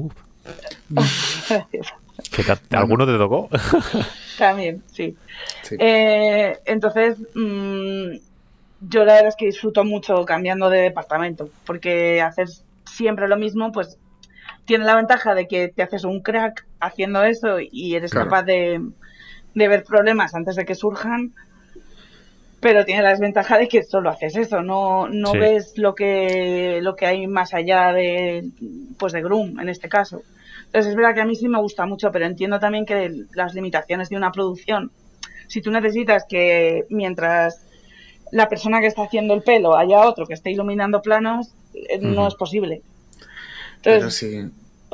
¿Alguno te tocó? También, sí. Eh, entonces, mm, yo la verdad es que disfruto mucho cambiando de departamento, porque hacer siempre lo mismo, pues tiene la ventaja de que te haces un crack haciendo eso y eres capaz de, ver problemas antes de que surjan, pero tiene la desventaja de que solo haces eso, no, no ves lo que, lo que hay más allá de, pues de Groom en este caso. Entonces es verdad que a mí sí me gusta mucho, pero entiendo también que las limitaciones de una producción, si tú necesitas que mientras la persona que está haciendo el pelo haya otro que esté iluminando planos, eh, no es posible. Entonces,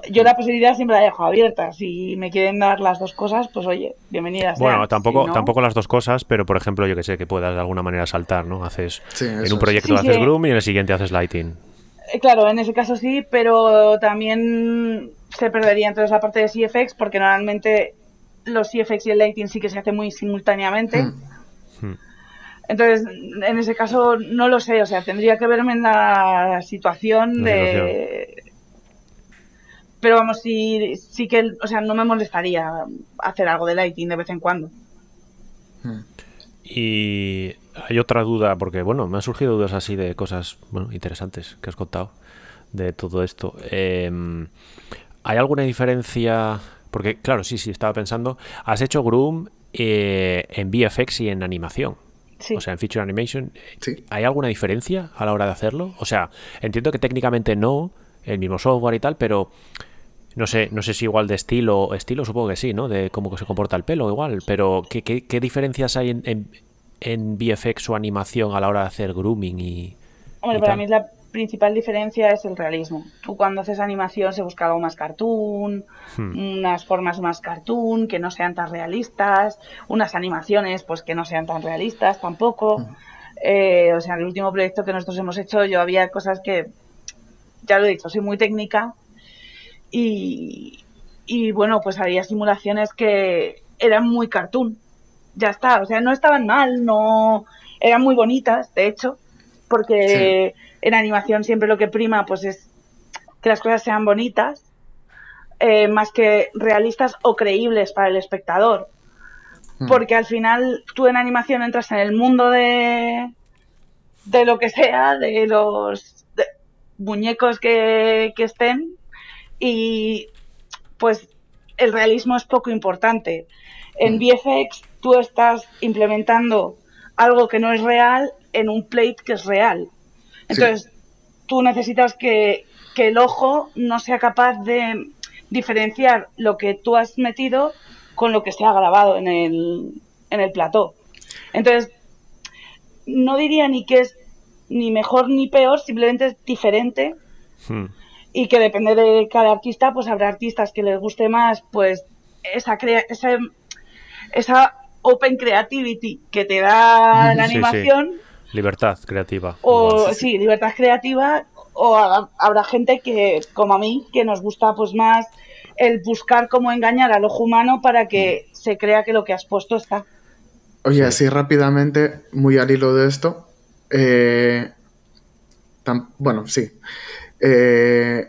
yo la posibilidad siempre la dejo abierta. Si me quieren dar las dos cosas, pues oye, bienvenidas. Bueno, tampoco, tampoco las dos cosas, pero por ejemplo, yo que sé, que puedas de alguna manera saltar, ¿no? Haces en un proyecto haces Groom y en el siguiente haces Lighting. Eh, claro, en ese caso sí, pero también se perdería entonces la parte de CFX porque normalmente los CFX y el lighting sí que se hace muy simultáneamente. Hmm. Hmm. Entonces, en ese caso no lo sé, o sea, tendría que verme en la situación de... Pero vamos, sí, sí que, o sea, no me molestaría hacer algo de lighting de vez en cuando. Hmm. Y hay otra duda, porque bueno, me han surgido dudas así de cosas bueno, interesantes que has contado de todo esto. Em, ¿Hay alguna diferencia? Porque, claro, sí, sí, estaba pensando. Has hecho Groom eh, en VFX y en animación. O sea, en Feature Animation. ¿Hay alguna diferencia a la hora de hacerlo? O sea, entiendo que técnicamente no, el mismo software y tal, pero No sé, no sé si igual de estilo, estilo supongo que sí, ¿no? De cómo se comporta el pelo igual, pero ¿qué, qué, diferencias hay en, en, en, VFX o animación a la hora de hacer grooming y... Hombre, para mí la principal diferencia es el realismo. Tú cuando haces animación se busca algo más cartoon, hmm. unas formas más cartoon, que no sean tan realistas, unas animaciones pues que no sean tan realistas tampoco. Hmm. Eh, o sea, el último proyecto que nosotros hemos hecho yo había cosas que, ya lo he dicho, soy muy técnica y, y bueno, pues había simulaciones que eran muy cartoon. Ya está, o sea, no estaban mal, no eran muy bonitas, de hecho, porque en animación siempre lo que prima pues es que las cosas sean bonitas, eh, más que realistas o creíbles para el espectador. Hmm. Porque al final tú en animación entras en el mundo de, de lo que sea, de los muñecos que, que estén, y pues el realismo es poco importante. En mm. VFX tú estás implementando algo que no es real en un plate que es real. Entonces, tú necesitas que, que, el ojo no sea capaz de diferenciar lo que tú has metido con lo que se ha grabado en el, en el plató. Entonces, no diría ni que es ni mejor ni peor, simplemente es diferente. Hmm y que depende de cada artista, pues habrá artistas que les guste más, pues esa, esa, esa open creativity que te da la animación. Libertad creativa. O sí, libertad creativa. O habrá gente que, como a mí, que nos gusta pues más el buscar cómo engañar al ojo humano para que se crea que lo que has puesto está. Oye, así rápidamente, muy al hilo de esto. Eh, bueno, sí. Eh,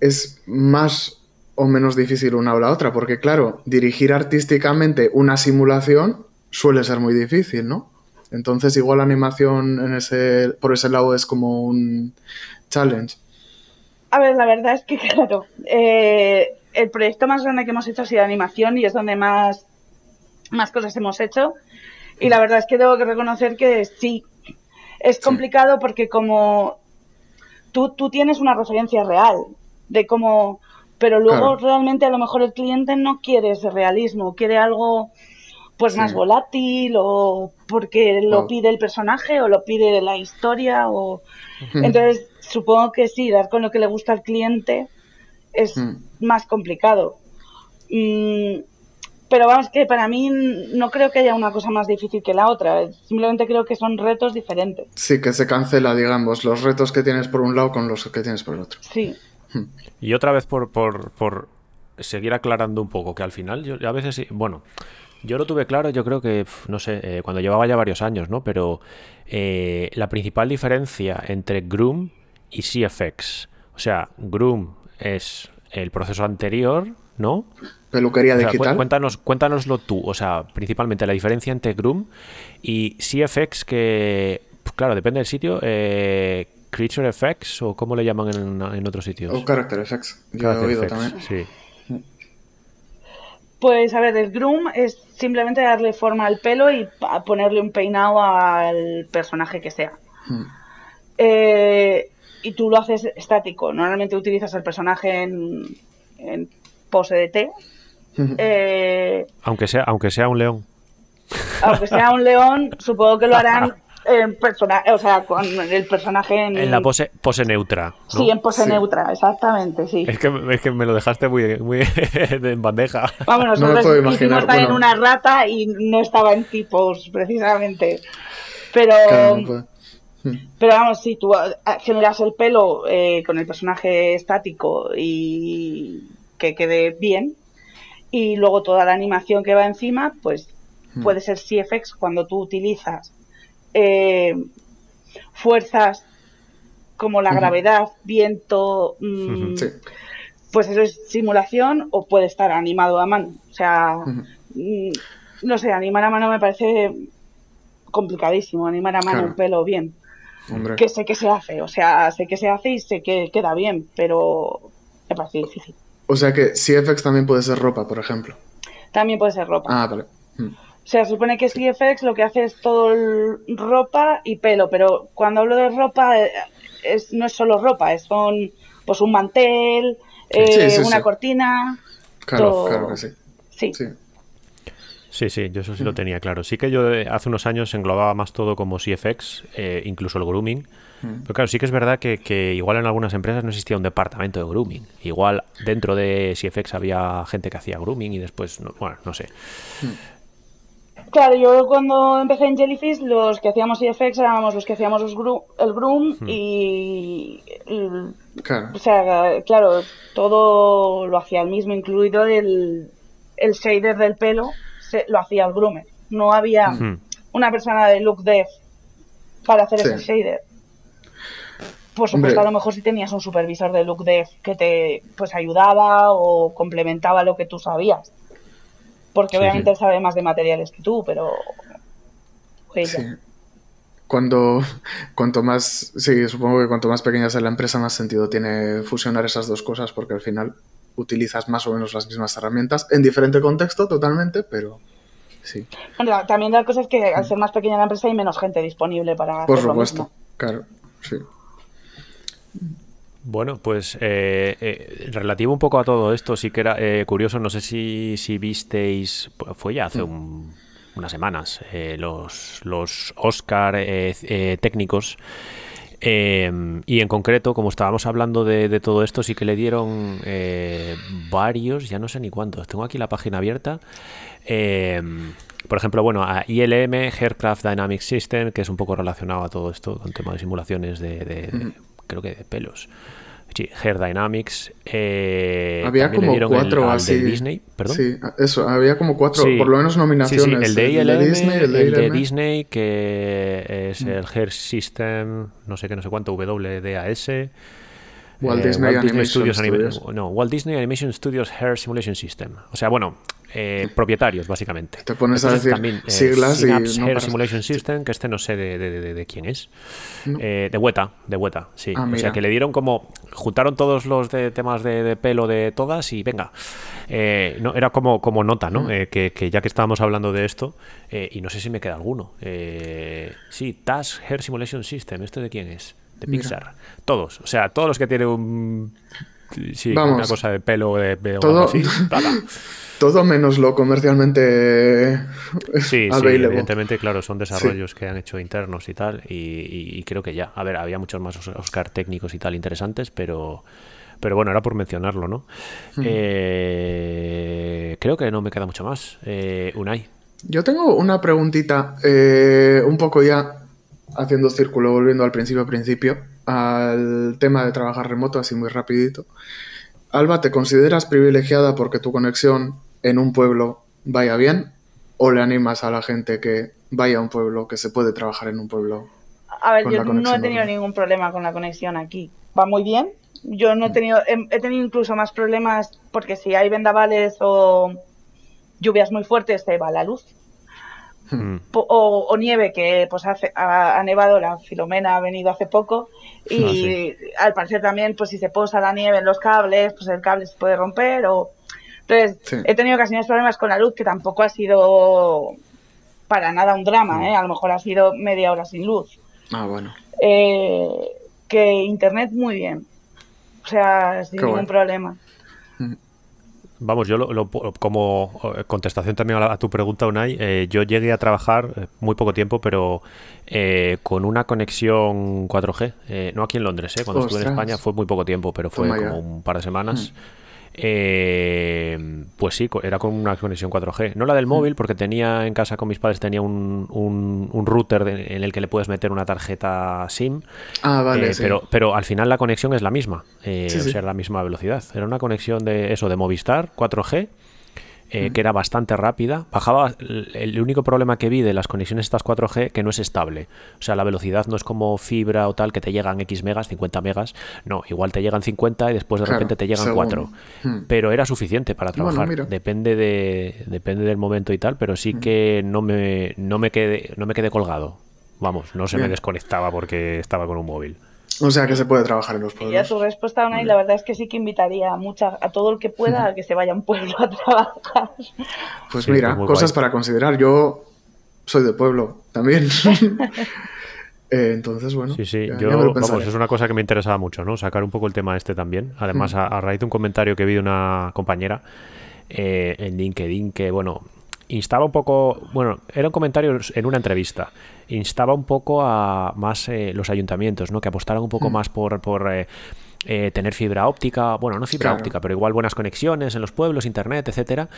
es más o menos difícil una o la otra, porque claro, dirigir artísticamente una simulación suele ser muy difícil, ¿no? Entonces igual la animación en ese, por ese lado es como un challenge. A ver, la verdad es que claro, eh, el proyecto más grande que hemos hecho ha sido animación y es donde más, más cosas hemos hecho. Y la verdad es que tengo que reconocer que sí, es complicado porque como tú, tú tienes una referencia real de cómo... Pero luego realmente a lo mejor el cliente no quiere ese realismo, quiere algo pues más volátil o porque lo pide el personaje o lo pide la historia o entonces supongo que sí dar con lo que le gusta al cliente es más complicado. Mm, pero vamos que para mí no creo que haya una cosa más difícil que la otra simplemente creo que son retos diferentes. Sí que se cancela digamos los retos que tienes por un lado con los que tienes por el otro. Sí. Y otra vez por, por, seguir aclarando un poco, que al final yo a veces, bueno, yo lo tuve claro, yo creo que, no sé, eh, cuando llevaba ya varios años, ¿no? Pero eh, la principal diferencia entre Groom y CFX, o sea, Groom es el proceso anterior, ¿no? Peluquería digital. cuéntanos, cuéntanoslo tú, o sea, principalmente la diferencia entre Groom y CFX, que, claro, depende del sitio, eh, Creature Effects o cómo le llaman en, otros sitios. O Character Effects, yo he oído también. Sí. Pues a ver, el groom es simplemente darle forma al pelo y ponerle un peinado al personaje que sea. Hmm. Eh, y tú lo haces estático. Normalmente utilizas el personaje en, pose de T. Hmm. Eh, aunque, sea, aunque sea un león. Aunque sea un león, supongo que lo harán en o sea, con el personaje en... la pose, pose neutra. Sí, en pose neutra, exactamente, sí. Es que, es que me lo dejaste muy, muy en bandeja. Vámonos, no nosotros me hicimos también una rata y no estaba en tipos, precisamente. Pero... Hmm. Pero vamos, si tú generas el pelo eh, con el personaje estático y que quede bien, y luego toda la animación que va encima, pues hmm. puede ser CFX cuando tú utilizas eh, fuerzas como la gravedad, viento, mm, pues eso es simulación o puede estar animado a mano. O sea, mm, no sé, animar a mano me parece complicadísimo, animar a mano un pelo bien. Que sé que se hace, o sea, sé que se hace y sé que queda bien, pero me parece difícil. O sea que CFX también puede ser ropa, por ejemplo. También puede ser ropa. Ah, vale. O sea, supone que CFX lo que hace es todo ropa y pelo, pero cuando hablo de ropa eh, es, no es solo ropa, es son pues un mantel, eh, una cortina. Claro, claro que sí. Sí. Sí, sí, yo eso sí lo tenía claro. Sí que yo hace unos años englobaba más todo como CFX, eh, incluso el grooming. Pero claro, sí que es verdad que, igual en algunas empresas no existía un departamento de grooming. Igual dentro de CFX había gente que hacía grooming y después, bueno, no sé. Claro, yo cuando empecé en Jellyfish, los que hacíamos CFX éramos los que hacíamos el groom y, claro. O sea, claro, todo lo hacía el mismo, incluido el, el shader del pelo, lo hacía el groomer. No había una persona de look dev para hacer ese shader. Por supuesto, a lo mejor si tenías un supervisor de look dev que te pues ayudaba o complementaba lo que tú sabías. Porque obviamente sabe más de materiales que tú, pero sí. Cuando, cuanto más, sí, supongo que cuanto más pequeña sea la empresa, más sentido tiene fusionar esas dos cosas, porque al final utilizas más o menos las mismas herramientas, en diferente contexto totalmente, pero sí. Bueno, también la cosa es que al ser más pequeña la empresa hay menos gente disponible para... Por supuesto, claro, sí. Bueno, pues eh, eh, relativo un poco a todo esto, sí que era eh, curioso, no sé si, si visteis, fue ya hace mm. unas semanas, los, los Oscar técnicos. y en concreto, como estábamos hablando de, todo esto, sí que le dieron varios, ya no sé ni cuántos. Tengo aquí la página abierta. por ejemplo, bueno, a ILM, Aircraft Dynamic System, que es un poco relacionado a todo esto, con tema de simulaciones de, mm creo que de pelos. Sí, Hair Dynamics. Eh, había como cuatro así. De Disney, perdón. Sí, eso, había como cuatro, por lo menos nominaciones. el de, ILM, el, Disney, el, de, Disney, que es mm. el Hair System, no sé qué, no sé cuánto, WDAS. Walt eh, Disney Animation Studios. No, Walt Disney Animation Studios Hair Simulation System. O sea, bueno, eh, propietarios, básicamente. Te pones a decir también, eh, siglas y Hair Simulation System, que este no sé de, de, de, quién es. de Weta, de Weta, sí. Ah, o sea, que le dieron como... Juntaron todos los de temas de, pelo de todas y venga. no, era como, como nota, ¿no? Mm. Que, que, ya que estábamos hablando de esto, y no sé si me queda alguno. sí, Task Hair Simulation System, ¿este de quién es? de Pixar. Todos, o sea, todos los que tienen un. Sí, una cosa de pelo de, todo, así, todo menos lo comercialmente. Sí, sí, evidentemente, claro, son desarrollos que han hecho internos y tal. Y, creo que ya. A ver, había muchos más Oscar técnicos y tal interesantes, pero. Pero bueno, era por mencionarlo, ¿no? Eh, creo que no me queda mucho más. Eh, Unai. Yo tengo una preguntita, eh, un poco ya haciendo círculo, volviendo al principio, principio, al tema de trabajar remoto, así muy rapidito. Alba, ¿te consideras privilegiada porque tu conexión en un pueblo vaya bien? ¿O le animas a la gente que vaya a un pueblo, que se puede trabajar en un pueblo? A ver, yo no he tenido ningún problema con la conexión aquí. Va muy bien. Yo no he tenido, he tenido incluso más problemas porque si hay vendavales o lluvias muy fuertes, se va la luz. Mm. O, nieve, que pues hace, ha, nevado, la Filomena ha venido hace poco y ah, al parecer también, pues si se posa la nieve en los cables, pues el cable se puede romper o... Entonces, he tenido casi problemas con la luz, que tampoco ha sido para nada un drama, mm. ¿eh? A lo mejor ha sido media hora sin luz. Ah, bueno. Eh, que internet muy bien. O sea, sin ningún problema. Mm. Vamos, yo como eh, contestación también a, tu pregunta, Unai, eh, yo llegué a trabajar eh, muy poco tiempo, pero con una conexión 4G, no aquí en Londres, cuando estuve en España fue muy poco tiempo, pero fue como un par de semanas. Mm. Eh, pues sí, era con una conexión 4G. No la del mm. móvil, porque tenía en casa con mis padres tenía un, un, router en el que le puedes meter una tarjeta SIM. Ah, vale. Eh, pero, pero al final la conexión es la misma. Eh, o sea, la misma velocidad. Era una conexión de eso, de Movistar 4G eh, que era bastante rápida. Bajaba, el único problema que vi de las conexiones estas 4G que no es estable. O sea, la velocidad no es como fibra o tal que te llegan X megas, 50 megas. No, igual te llegan 50 y después de repente te llegan 4. Hmm. Pero era suficiente para trabajar. depende de depende del momento y tal, pero sí hmm. que no me no me quedé no me quedé colgado. Vamos, no se me desconectaba porque estaba con un móvil. O sea que se puede trabajar en los pueblos. Y a tu respuesta, Unai, la verdad es que sí que invitaría a, mucha, a todo el que pueda a que se vaya a un pueblo a trabajar. Pues mira, cosas para considerar. Yo soy de pueblo también. Eh, entonces, bueno. Sí, sí, yo, vamos, es una cosa que me interesaba mucho, ¿no? Sacar un poco el tema este también. Además, mm. a, raíz de un comentario que vi de una compañera eh, en LinkedIn que, bueno, instaba un poco, bueno, era un comentario en una entrevista, instaba un poco a más eh, los ayuntamientos, ¿no? Que apostaran un poco mm. más por, por tener fibra óptica, bueno, no fibra óptica, pero igual buenas conexiones en los pueblos, internet, etcétera.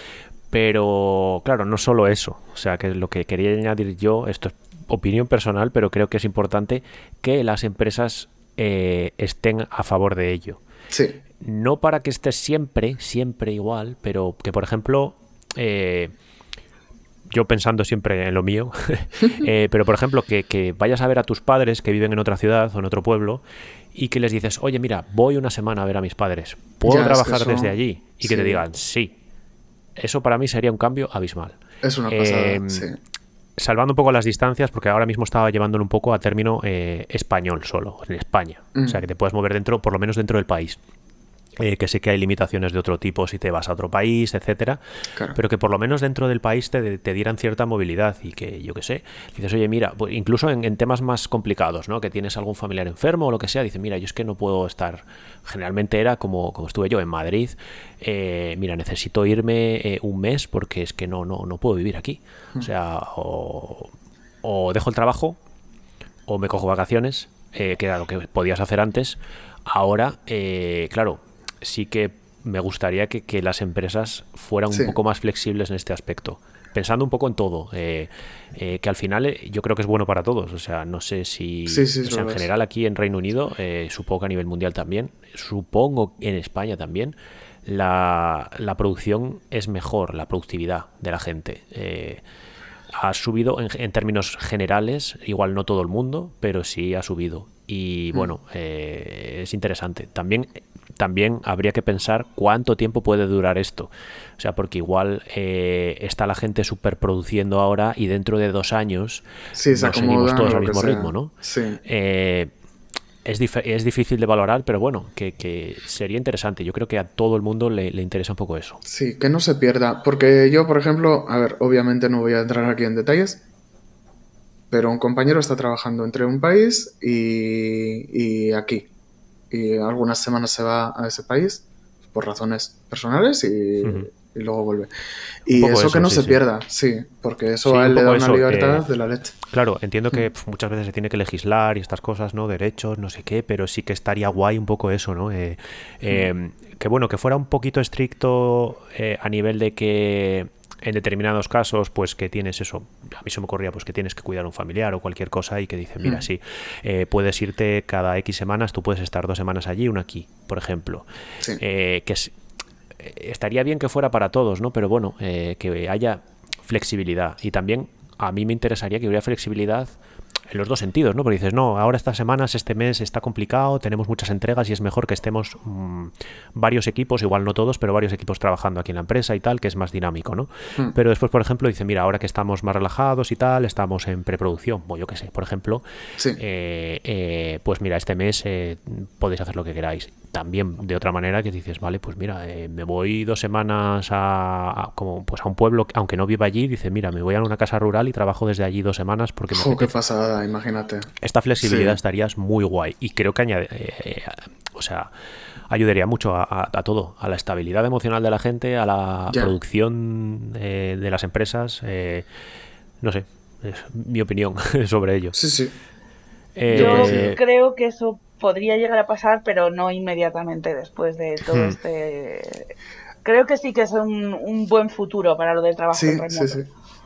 Pero, claro, no solo eso. O sea, que lo que quería añadir yo, esto es opinión personal, pero creo que es importante que las empresas eh, estén a favor de ello. Sí. No para que estés siempre, siempre igual, pero que, por ejemplo, eh, yo pensando siempre en lo mío, eh, pero por ejemplo, que, vayas a ver a tus padres que viven en otra ciudad o en otro pueblo y que les dices, oye, mira, voy una semana a ver a mis padres, ¿puedo trabajar desde allí? Y que te digan, sí. Eso para mí sería un cambio abismal. Es una pasada, sí salvando un poco las distancias, porque ahora mismo estaba llevándolo un poco a término eh, español solo, en España. O sea, mm. que te puedes mover dentro, por lo menos dentro del país. Eh, que sé que hay limitaciones de otro tipo si te vas a otro país, etcétera, pero que por lo menos dentro del país te, dieran cierta movilidad y que, yo qué sé, dices, oye, mira, pues incluso en, temas más complicados, ¿no? Que tienes algún familiar enfermo o lo que sea, dices, mira, yo es que no puedo estar, generalmente era como, como estuve yo en Madrid, eh, mira, necesito irme eh, un mes porque es que no, no, no puedo vivir aquí. O hmm. sea, o, o dejo el trabajo o me cojo vacaciones, que era lo que podías hacer antes. Ahora, claro, sí que me gustaría que, las empresas fueran un poco más flexibles en este aspecto. Pensando un poco en todo, eh, eh, que al final eh, yo creo que es bueno para todos. O sea, no sé si en general aquí en Reino Unido, supongo que a nivel mundial también, supongo en España también, la, producción es mejor, la productividad de la gente. ha subido en, términos generales, igual no todo el mundo, pero sí ha subido. Y mm. bueno, es interesante. También también habría que pensar cuánto tiempo puede durar esto. O sea, porque igual eh, está la gente superproduciendo ahora y dentro de dos años sí, no seguimos todos al mismo ritmo, ¿no? Sí. Eh, es, es, difícil de valorar, pero bueno, que, sería interesante. Yo creo que a todo el mundo le, interesa un poco eso. Sí, que no se pierda. Porque yo, por ejemplo, a ver, obviamente no voy a entrar aquí en detalles, pero un compañero está trabajando entre un país y aquí y algunas semanas se va a ese país por razones personales y, luego vuelve. Y eso, que no se pierda, sí, porque eso a él le da una libertad de la leche. Claro, entiendo que mm. muchas veces se tiene que legislar y estas cosas, ¿no? Derechos, no sé qué, pero sí que estaría guay un poco eso, ¿no? Eh, eh, mm. que bueno, que fuera un poquito estricto eh, a nivel de que en determinados casos, pues que tienes eso, a mí se me ocurría, pues que tienes que cuidar a un familiar o cualquier cosa y que dice, mira, mm. sí, eh, puedes irte cada X semanas, tú puedes estar dos semanas allí, una aquí, por ejemplo. Eh, que eh, estaría bien que fuera para todos, ¿no? Pero bueno, que haya flexibilidad. Y también a mí me interesaría que hubiera flexibilidad en los dos sentidos, ¿no? Porque dices, no, ahora estas semanas, este mes está complicado, tenemos muchas entregas y es mejor que estemos mm, varios equipos, igual no todos, pero varios equipos trabajando aquí en la empresa y tal, que es más dinámico, ¿no? Hmm. Pero después, por ejemplo, dice, mira, ahora que estamos más relajados y tal, estamos en preproducción, o yo qué sé, por ejemplo, eh, eh, pues mira, este mes eh, podéis hacer lo que queráis. También de otra manera que dices, vale, pues mira, me voy dos semanas a, como, pues a un pueblo, aunque no viva allí, dice, mira, me voy a una casa rural y trabajo desde allí dos semanas porque me... qué pasada imagínate. Esta flexibilidad estarías muy guay y creo que añade, eh, o sea, ayudaría mucho a, todo, a la estabilidad emocional de la gente, a la producción eh, de las empresas, eh, no sé, es mi opinión sobre ello. Sí, sí. Yo creo que eso podría llegar a pasar, pero no inmediatamente después de todo hmm. este... Creo que sí que es un, buen futuro para lo del trabajo sí, Sí, sí.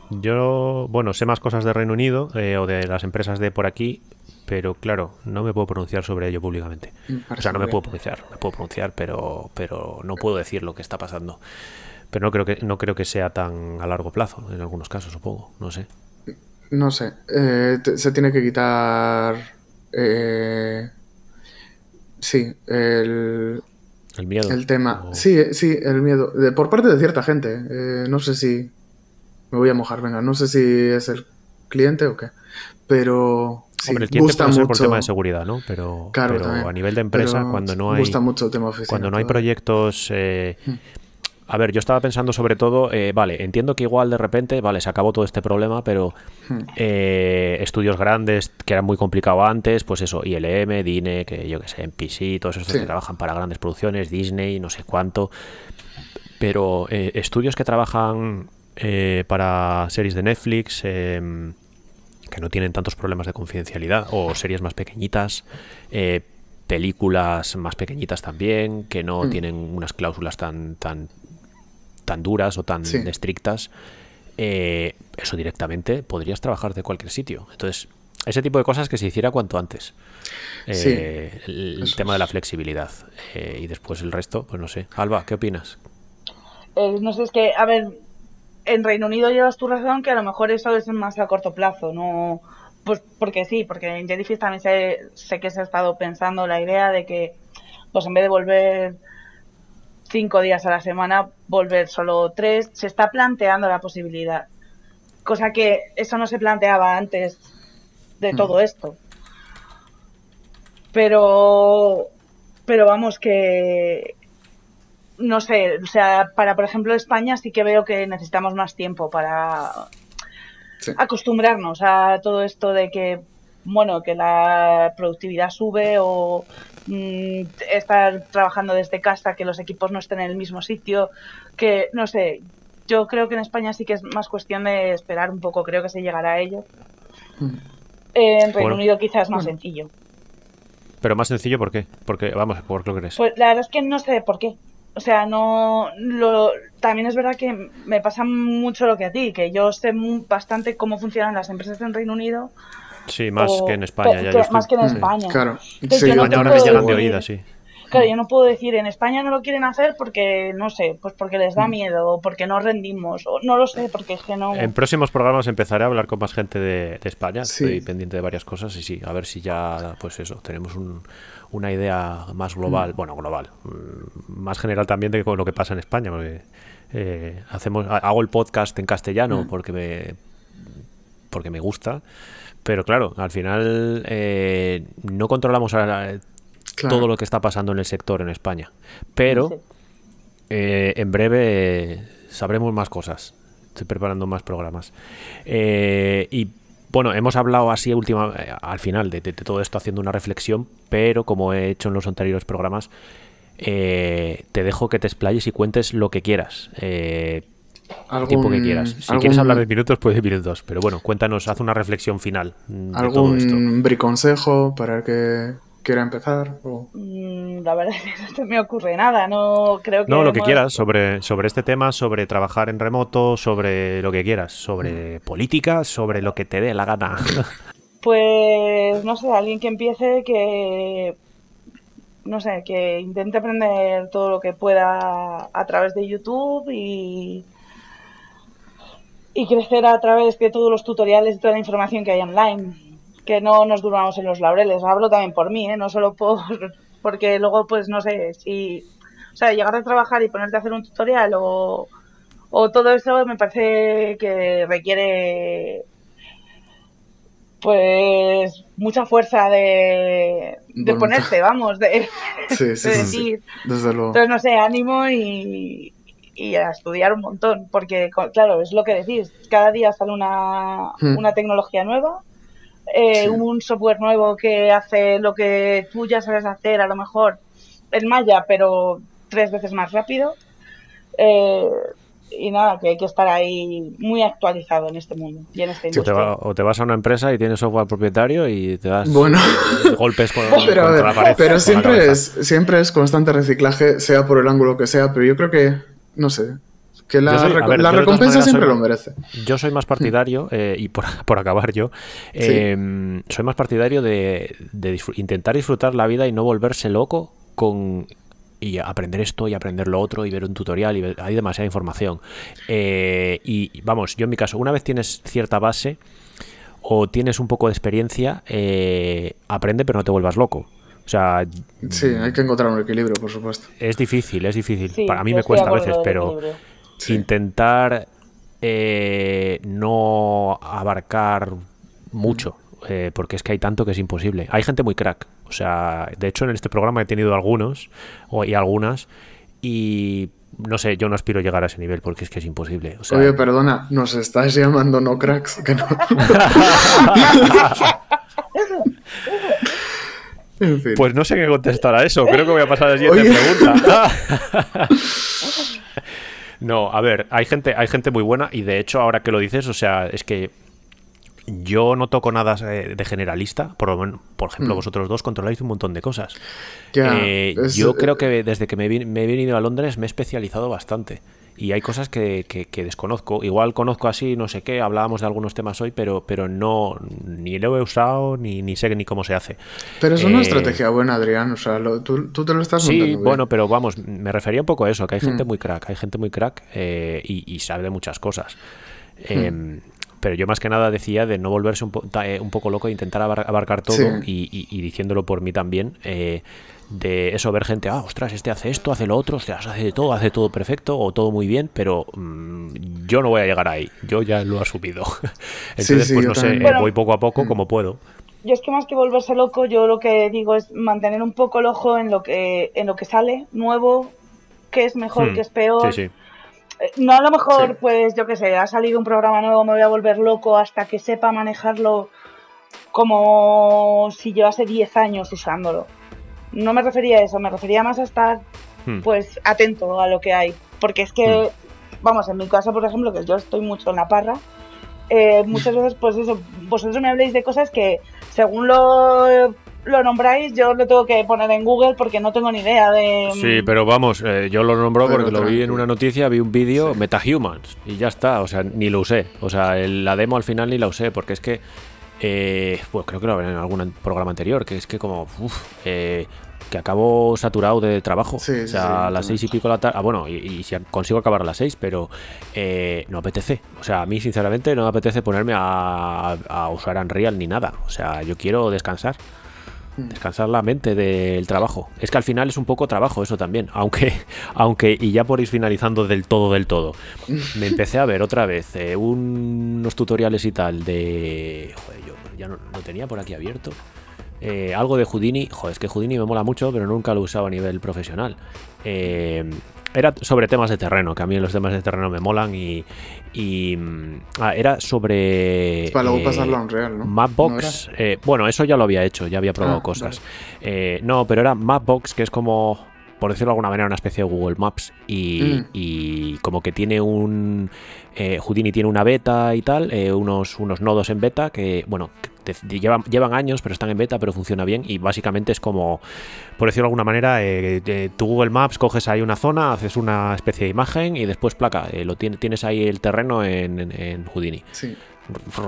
Yo, bueno, sé más cosas de Reino Unido eh, o de las empresas de por aquí, pero claro, no me puedo pronunciar sobre ello públicamente. O sea, no me puedo pronunciar, me puedo pronunciar, pero, pero no puedo decir lo que está pasando. Pero no creo que no creo que sea tan a largo plazo, en algunos casos, supongo, no sé. No sé, eh, se tiene que quitar, eh, sí, el, el miedo. El tema, sí, sí, el miedo, de, por parte de cierta gente. no sé si me voy a mojar, venga, no sé si es el cliente o qué, pero sí, Hombre, el cliente gusta puede ser por tema de seguridad, ¿no? Pero, pero a nivel de empresa, cuando no hay gusta mucho el tema cuando no hay proyectos eh, A ver, yo estaba pensando sobre todo, eh, vale, entiendo que igual de repente, vale, se acabó todo este problema, pero Hmm. eh, estudios grandes que eran muy complicado antes, pues eso, ILM, DINE, que yo que sé, NPC, todos estos Sí. que trabajan para grandes producciones, Disney, no sé cuánto. Pero eh, estudios que trabajan eh, para series de Netflix, em, que no tienen tantos problemas de confidencialidad, o series más pequeñitas, películas más pequeñitas también, que no Mm. tienen unas cláusulas tan, tan, tan duras o tan Sí. estrictas, eh, eso directamente podrías trabajar de cualquier sitio. Entonces, ese tipo de cosas que se hiciera cuanto antes. Sí, Eh, el tema de la flexibilidad. Eh, y después el resto, pues no sé. Alba, ¿qué opinas? Eh, no sé, es que, a ver, en Reino Unido llevas tu razón que a lo mejor eso es más a corto plazo, no. Pues porque sí, porque en Jellyfish también sé, sé que se ha estado pensando la idea de que, pues en vez de volver cinco días a la semana, volver solo tres, se está planteando la posibilidad. Cosa que eso no se planteaba antes de Mm. todo esto. Pero, pero vamos, que, no sé, o sea, para por ejemplo España sí que veo que necesitamos más tiempo para Sí. acostumbrarnos a todo esto de que, bueno, que la productividad sube o mm, estar trabajando desde casa, que los equipos no estén en el mismo sitio, que, no sé, yo creo que en España sí que es más cuestión de esperar un poco, creo que se llegará a ello. Mm. En Reino Bueno. Unido quizás es más Bueno. sencillo. Pero más sencillo, ¿por qué? Porque, vamos, ¿por qué lo crees? Pues la verdad es que no sé por qué. O sea, no. Lo, también es verdad que me pasa mucho lo que a ti, que yo sé bastante cómo funcionan las empresas en Reino Unido. Sí, más o- que en España. Ya, que- estoy- más que en. España. Mm, Claro. Entonces, Sí, yo no ahora puedo me llegan de decir- oídas, sí. Claro, yo no puedo decir en España no lo quieren hacer porque, no sé, pues porque les Mm. da miedo o porque no rendimos, o no lo sé, porque es que no. En próximos programas empezaré a hablar con más gente de, de España. Sí. Estoy pendiente de varias cosas y sí, a ver si ya, pues eso, tenemos un- una idea más global, Mm. bueno, global, mm, más general también de lo que pasa en España. Porque eh, hacemos, ha- hago el podcast en castellano Mm. porque me porque me gusta, pero claro, al final eh, no controlamos Claro. todo lo que está pasando en el sector en España, pero eh, en breve sabremos más cosas. Estoy preparando más programas. Eh, y bueno, hemos hablado así última, eh, al final de, de- de todo esto haciendo una reflexión, pero como he hecho en los anteriores programas, eh, te dejo que te explayes y cuentes lo que quieras. eh, tiempo que Algún- quieras. Si algún- quieres hablar de minutos, pues de minutos. Pero bueno, cuéntanos, haz una reflexión final de todo esto. ¿Algún briconsejo para el que quiera empezar? O- Mm, La verdad es que no se me ocurre nada, no creo que. No, lo que quieras sobre, sobre este tema, sobre trabajar en remoto, sobre lo que quieras, sobre política, sobre lo que te dé la gana. Pues no sé, alguien que empiece que no sé, que intente aprender todo lo que pueda a través de YouTube y y crecer a través de todos los tutoriales y toda la información que hay online, que no nos duramos en los laureles. Hablo también por mí, ¿eh? no solo por porque luego pues no sé, si o sea, llegar a trabajar y ponerte a hacer un tutorial o o todo eso me parece que requiere pues mucha fuerza de, de ponerse, vamos, de, Sí, sí, de decir. sí. Desde luego. Entonces, no sé, ánimo y, y a estudiar un montón, porque, claro, es lo que decís, cada día sale una, Hmm. una tecnología nueva, eh, Sí. un software nuevo que hace lo que tú ya sabes hacer, a lo mejor en Maya, pero tres veces más rápido. Eh, y nada, que hay que estar ahí muy actualizado en este mundo y en esta O te, industria. va- o te vas a una empresa y tienes software propietario y te das Bueno. golpes con, Pero, a contra ver, la pared. con pero siempre es, siempre es constante reciclaje, sea por el ángulo que sea, pero yo creo que, no sé, que la, Yo soy- a reco- ver, la recompensa siempre soy- lo merece. Yo soy más partidario, eh, y por, por acabar yo, eh, soy más partidario de, de disfr- intentar disfrutar la vida y no volverse loco con y aprender esto y aprender lo otro y ver un tutorial y ver- hay demasiada información. Eh, y y vamos, yo en mi caso, una vez tienes cierta base o tienes un poco de experiencia, eh, aprende pero no te vuelvas loco. O sea, Sí, hay que encontrar un equilibrio, por supuesto. es difícil, es difícil. Sí, Para mí me cuesta a veces, pero. Sí. intentar eh, no abarcar mucho, eh, porque es que hay tanto que es imposible. Hay gente muy crack, o sea, de hecho en este programa he tenido algunos o, y algunas y no sé, yo no aspiro a llegar a ese nivel porque es que es imposible. Oye, perdona, nos estás llamando no cracks, que no. Pues no sé qué contestar a eso. Creo que voy a pasar a la siguiente pregunta. no, a ver, hay gente, hay gente muy buena y de hecho, ahora que lo dices, o sea, es que yo no toco nada eh, de generalista, por, por ejemplo, mm. vosotros dos controláis un montón de cosas. Eh, yo creo eh, que desde que me, me, he venido a Londres me he especializado bastante y hay cosas que, desconozco. Igual conozco así, no sé qué, hablábamos de algunos temas hoy, pero, pero no, ni lo he usado, ni, ni sé ni cómo se hace. Pero es una estrategia buena, Adrián, o sea, tú, te lo estás Sí, bueno, pero vamos, me refería un poco a eso, que hay gente mm. muy crack, hay gente muy crack eh, y, sabe de muchas cosas. Mm. Pero yo más que nada decía de no volverse un, eh, poco loco e intentar abarcar todo y, diciéndolo por mí también de eso, ver gente, ah, ostras, este hace esto, hace lo otro, ostras, hace todo, hace todo perfecto o todo muy bien, pero mm, yo no voy a llegar ahí, yo ya lo he asumido. Entonces, pues no sé, voy poco a poco mm. como puedo. Yo es que más que volverse loco, yo lo que digo es mantener un poco el ojo en lo que, en lo que sale nuevo, qué es mejor, hmm. qué es peor. Eh, no a lo mejor, pues yo qué sé, ha salido un programa nuevo, me voy a volver loco hasta que sepa manejarlo como si llevase 10 años usándolo no me refería a eso, me refería más a estar hmm. pues atento a lo que hay. Porque es que, hmm. vamos, en mi caso, por ejemplo, que yo estoy mucho en la parra, eh, muchas veces, pues eso, vosotros me habléis de cosas que según lo, lo nombráis, yo lo tengo que poner en Google porque no tengo ni idea de... Sí, pero vamos, eh, yo lo nombro porque lo vi en una noticia, vi un vídeo, MetaHumans, y ya está, o sea, ni lo usé. O sea, la demo al final ni la usé, porque es que... Eh, pues creo que lo veré en algún programa anterior, que es que como eh, que acabo saturado de trabajo. o sea, a las seis y pico de la tarde. Ah, bueno, y, si consigo acabar a las seis, pero eh, no apetece. O sea, a mí, sinceramente, no me apetece ponerme a, usar Unreal ni nada. O sea, yo quiero descansar. Hmm. Descansar la mente del trabajo. Es que al final es un poco trabajo eso también. Aunque, aunque y ya por ir finalizando del todo, del todo, me empecé a ver otra vez eh, unos tutoriales y tal de. Joder, yo ya no, lo tenía por aquí abierto. Eh, algo de Houdini, joder, es que Houdini me mola mucho, pero nunca lo he usado a nivel profesional. Eh, era sobre temas de terreno, que a mí los temas de terreno me molan y, mm, ah, era sobre... Para luego eh, pasarlo a Unreal, ¿no? Mapbox. bueno, eso ya lo había hecho, ya había probado ah, cosas. no, pero era Mapbox, que es como por decirlo de alguna manera, una especie de Google Maps y, mm. y como que tiene un... Houdini tiene una beta y tal, unos, unos nodos en beta que, bueno, llevan, llevan años, pero están en beta, pero funciona bien. Y básicamente es como, por decirlo de alguna manera, eh, tu Google Maps coges ahí una zona, haces una especie de imagen y después placa, eh, lo tienes ahí el terreno en, en, en Houdini. Sí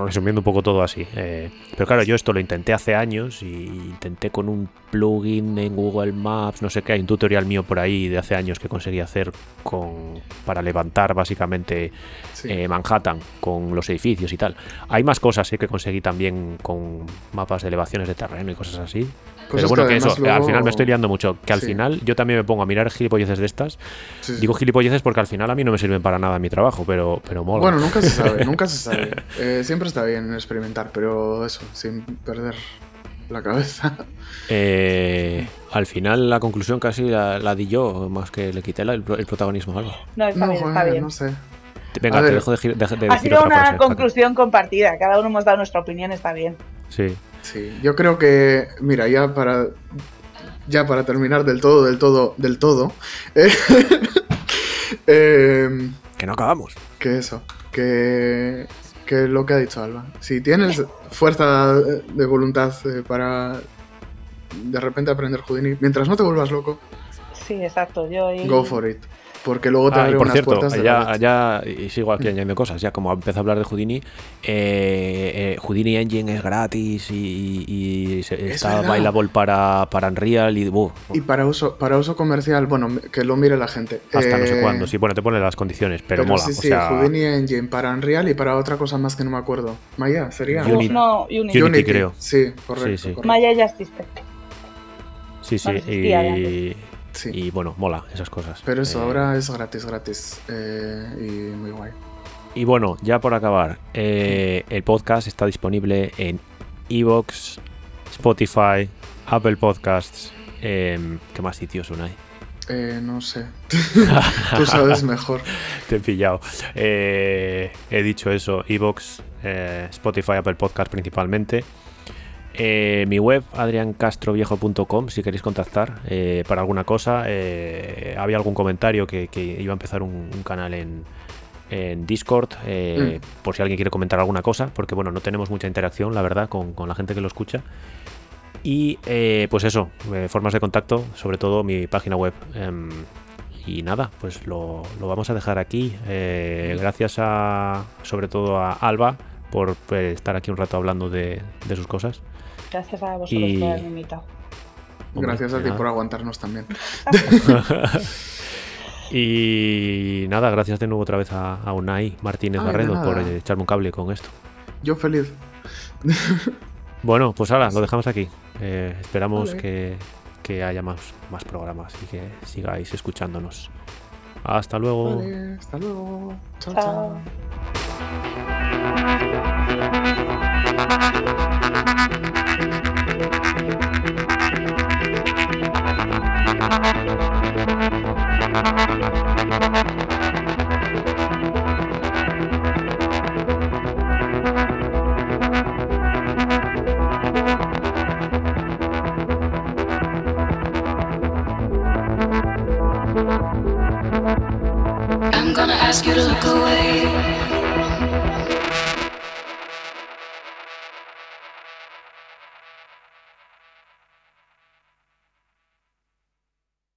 resumiendo un poco todo así. Eh, pero claro, yo esto lo intenté hace años y intenté con un plugin en Google Maps, no sé qué, hay un tutorial mío por ahí de hace años que conseguí hacer con para levantar básicamente eh, Manhattan con los edificios y tal. Hay más cosas que conseguí también con mapas de elevaciones de terreno y cosas así. Pero bueno, que, eso, al final me estoy liando mucho. Que al final yo también me pongo a mirar gilipolleces de estas. Digo gilipolleces porque al final a mí no me sirven para nada en mi trabajo, pero, pero mola. Bueno, nunca se sabe, nunca se sabe. Eh, siempre está bien experimentar, pero eso, sin perder la cabeza. Eh, al final la conclusión casi la, di yo, más que le quité el, protagonismo a algo. No, está bien, está bien. No sé. Venga, te dejo de, de, Ha sido una conclusión compartida, cada uno hemos dado nuestra opinión, está bien. Sí. Sí, yo creo que, mira, ya para, ya para terminar del todo, del todo, del todo, eh, em, que no acabamos. Que eso, que, que lo que ha dicho Alba. Si tienes fuerza de voluntad eh, para de repente aprender Houdini, mientras no te vuelvas loco. Sí, exacto, yo... Go for it porque luego te ah, y por cierto, ya, y sigo aquí añadiendo cosas, ya como empezó a hablar de Houdini, eh, eh, Houdini Engine es gratis y, está bailable para, para Unreal y, y para uso para uso comercial, bueno, que lo mire la gente. Hasta no sé eh, cuándo, sí, bueno, te pone las condiciones, pero, mola. Sí, sí, Houdini Engine para Unreal y para otra cosa más que no me acuerdo. Maya, sería. Unity. No, Unity. creo. Sí, correcto. Maya ya existe. Sí, sí, y... Y bueno, mola esas cosas. Pero eso, eh, ahora es gratis, gratis. Eh, y muy guay. Y bueno, ya por acabar, eh, el podcast está disponible en Evox, Spotify, Apple Podcasts. Em, ¿Qué más sitios hay? Eh, no sé. Tú sabes mejor. Te he pillado. Eh, he dicho eso, Evox, eh, Spotify, Apple Podcast principalmente. Eh, mi web, adriancastroviejo.com, si queréis contactar eh, para alguna cosa. Eh, había algún comentario que, que iba a empezar un, un canal en, en Discord, eh, por si alguien quiere comentar alguna cosa, porque bueno, no tenemos mucha interacción, la verdad, con, con la gente que lo escucha. Y pues eso, formas de contacto, sobre todo mi página web. Em, y nada, pues lo, lo vamos a dejar aquí. Gracias a, sobre todo a Alba, por estar aquí un rato hablando de, de sus cosas. Gracias a vosotros Y- por haberme invitado. Gracias a ti por aguantarnos también. Y nada, gracias de nuevo otra vez a, a Unai Martínez Ay, de Barredo por eh, echarme un cable con esto. Yo feliz. Bueno, pues ahora lo dejamos aquí. Eh, esperamos Vale. que, que haya más, más programas y que sigáis escuchándonos. Hasta luego. Vale, hasta luego. chao. Chao. chao. Thank you.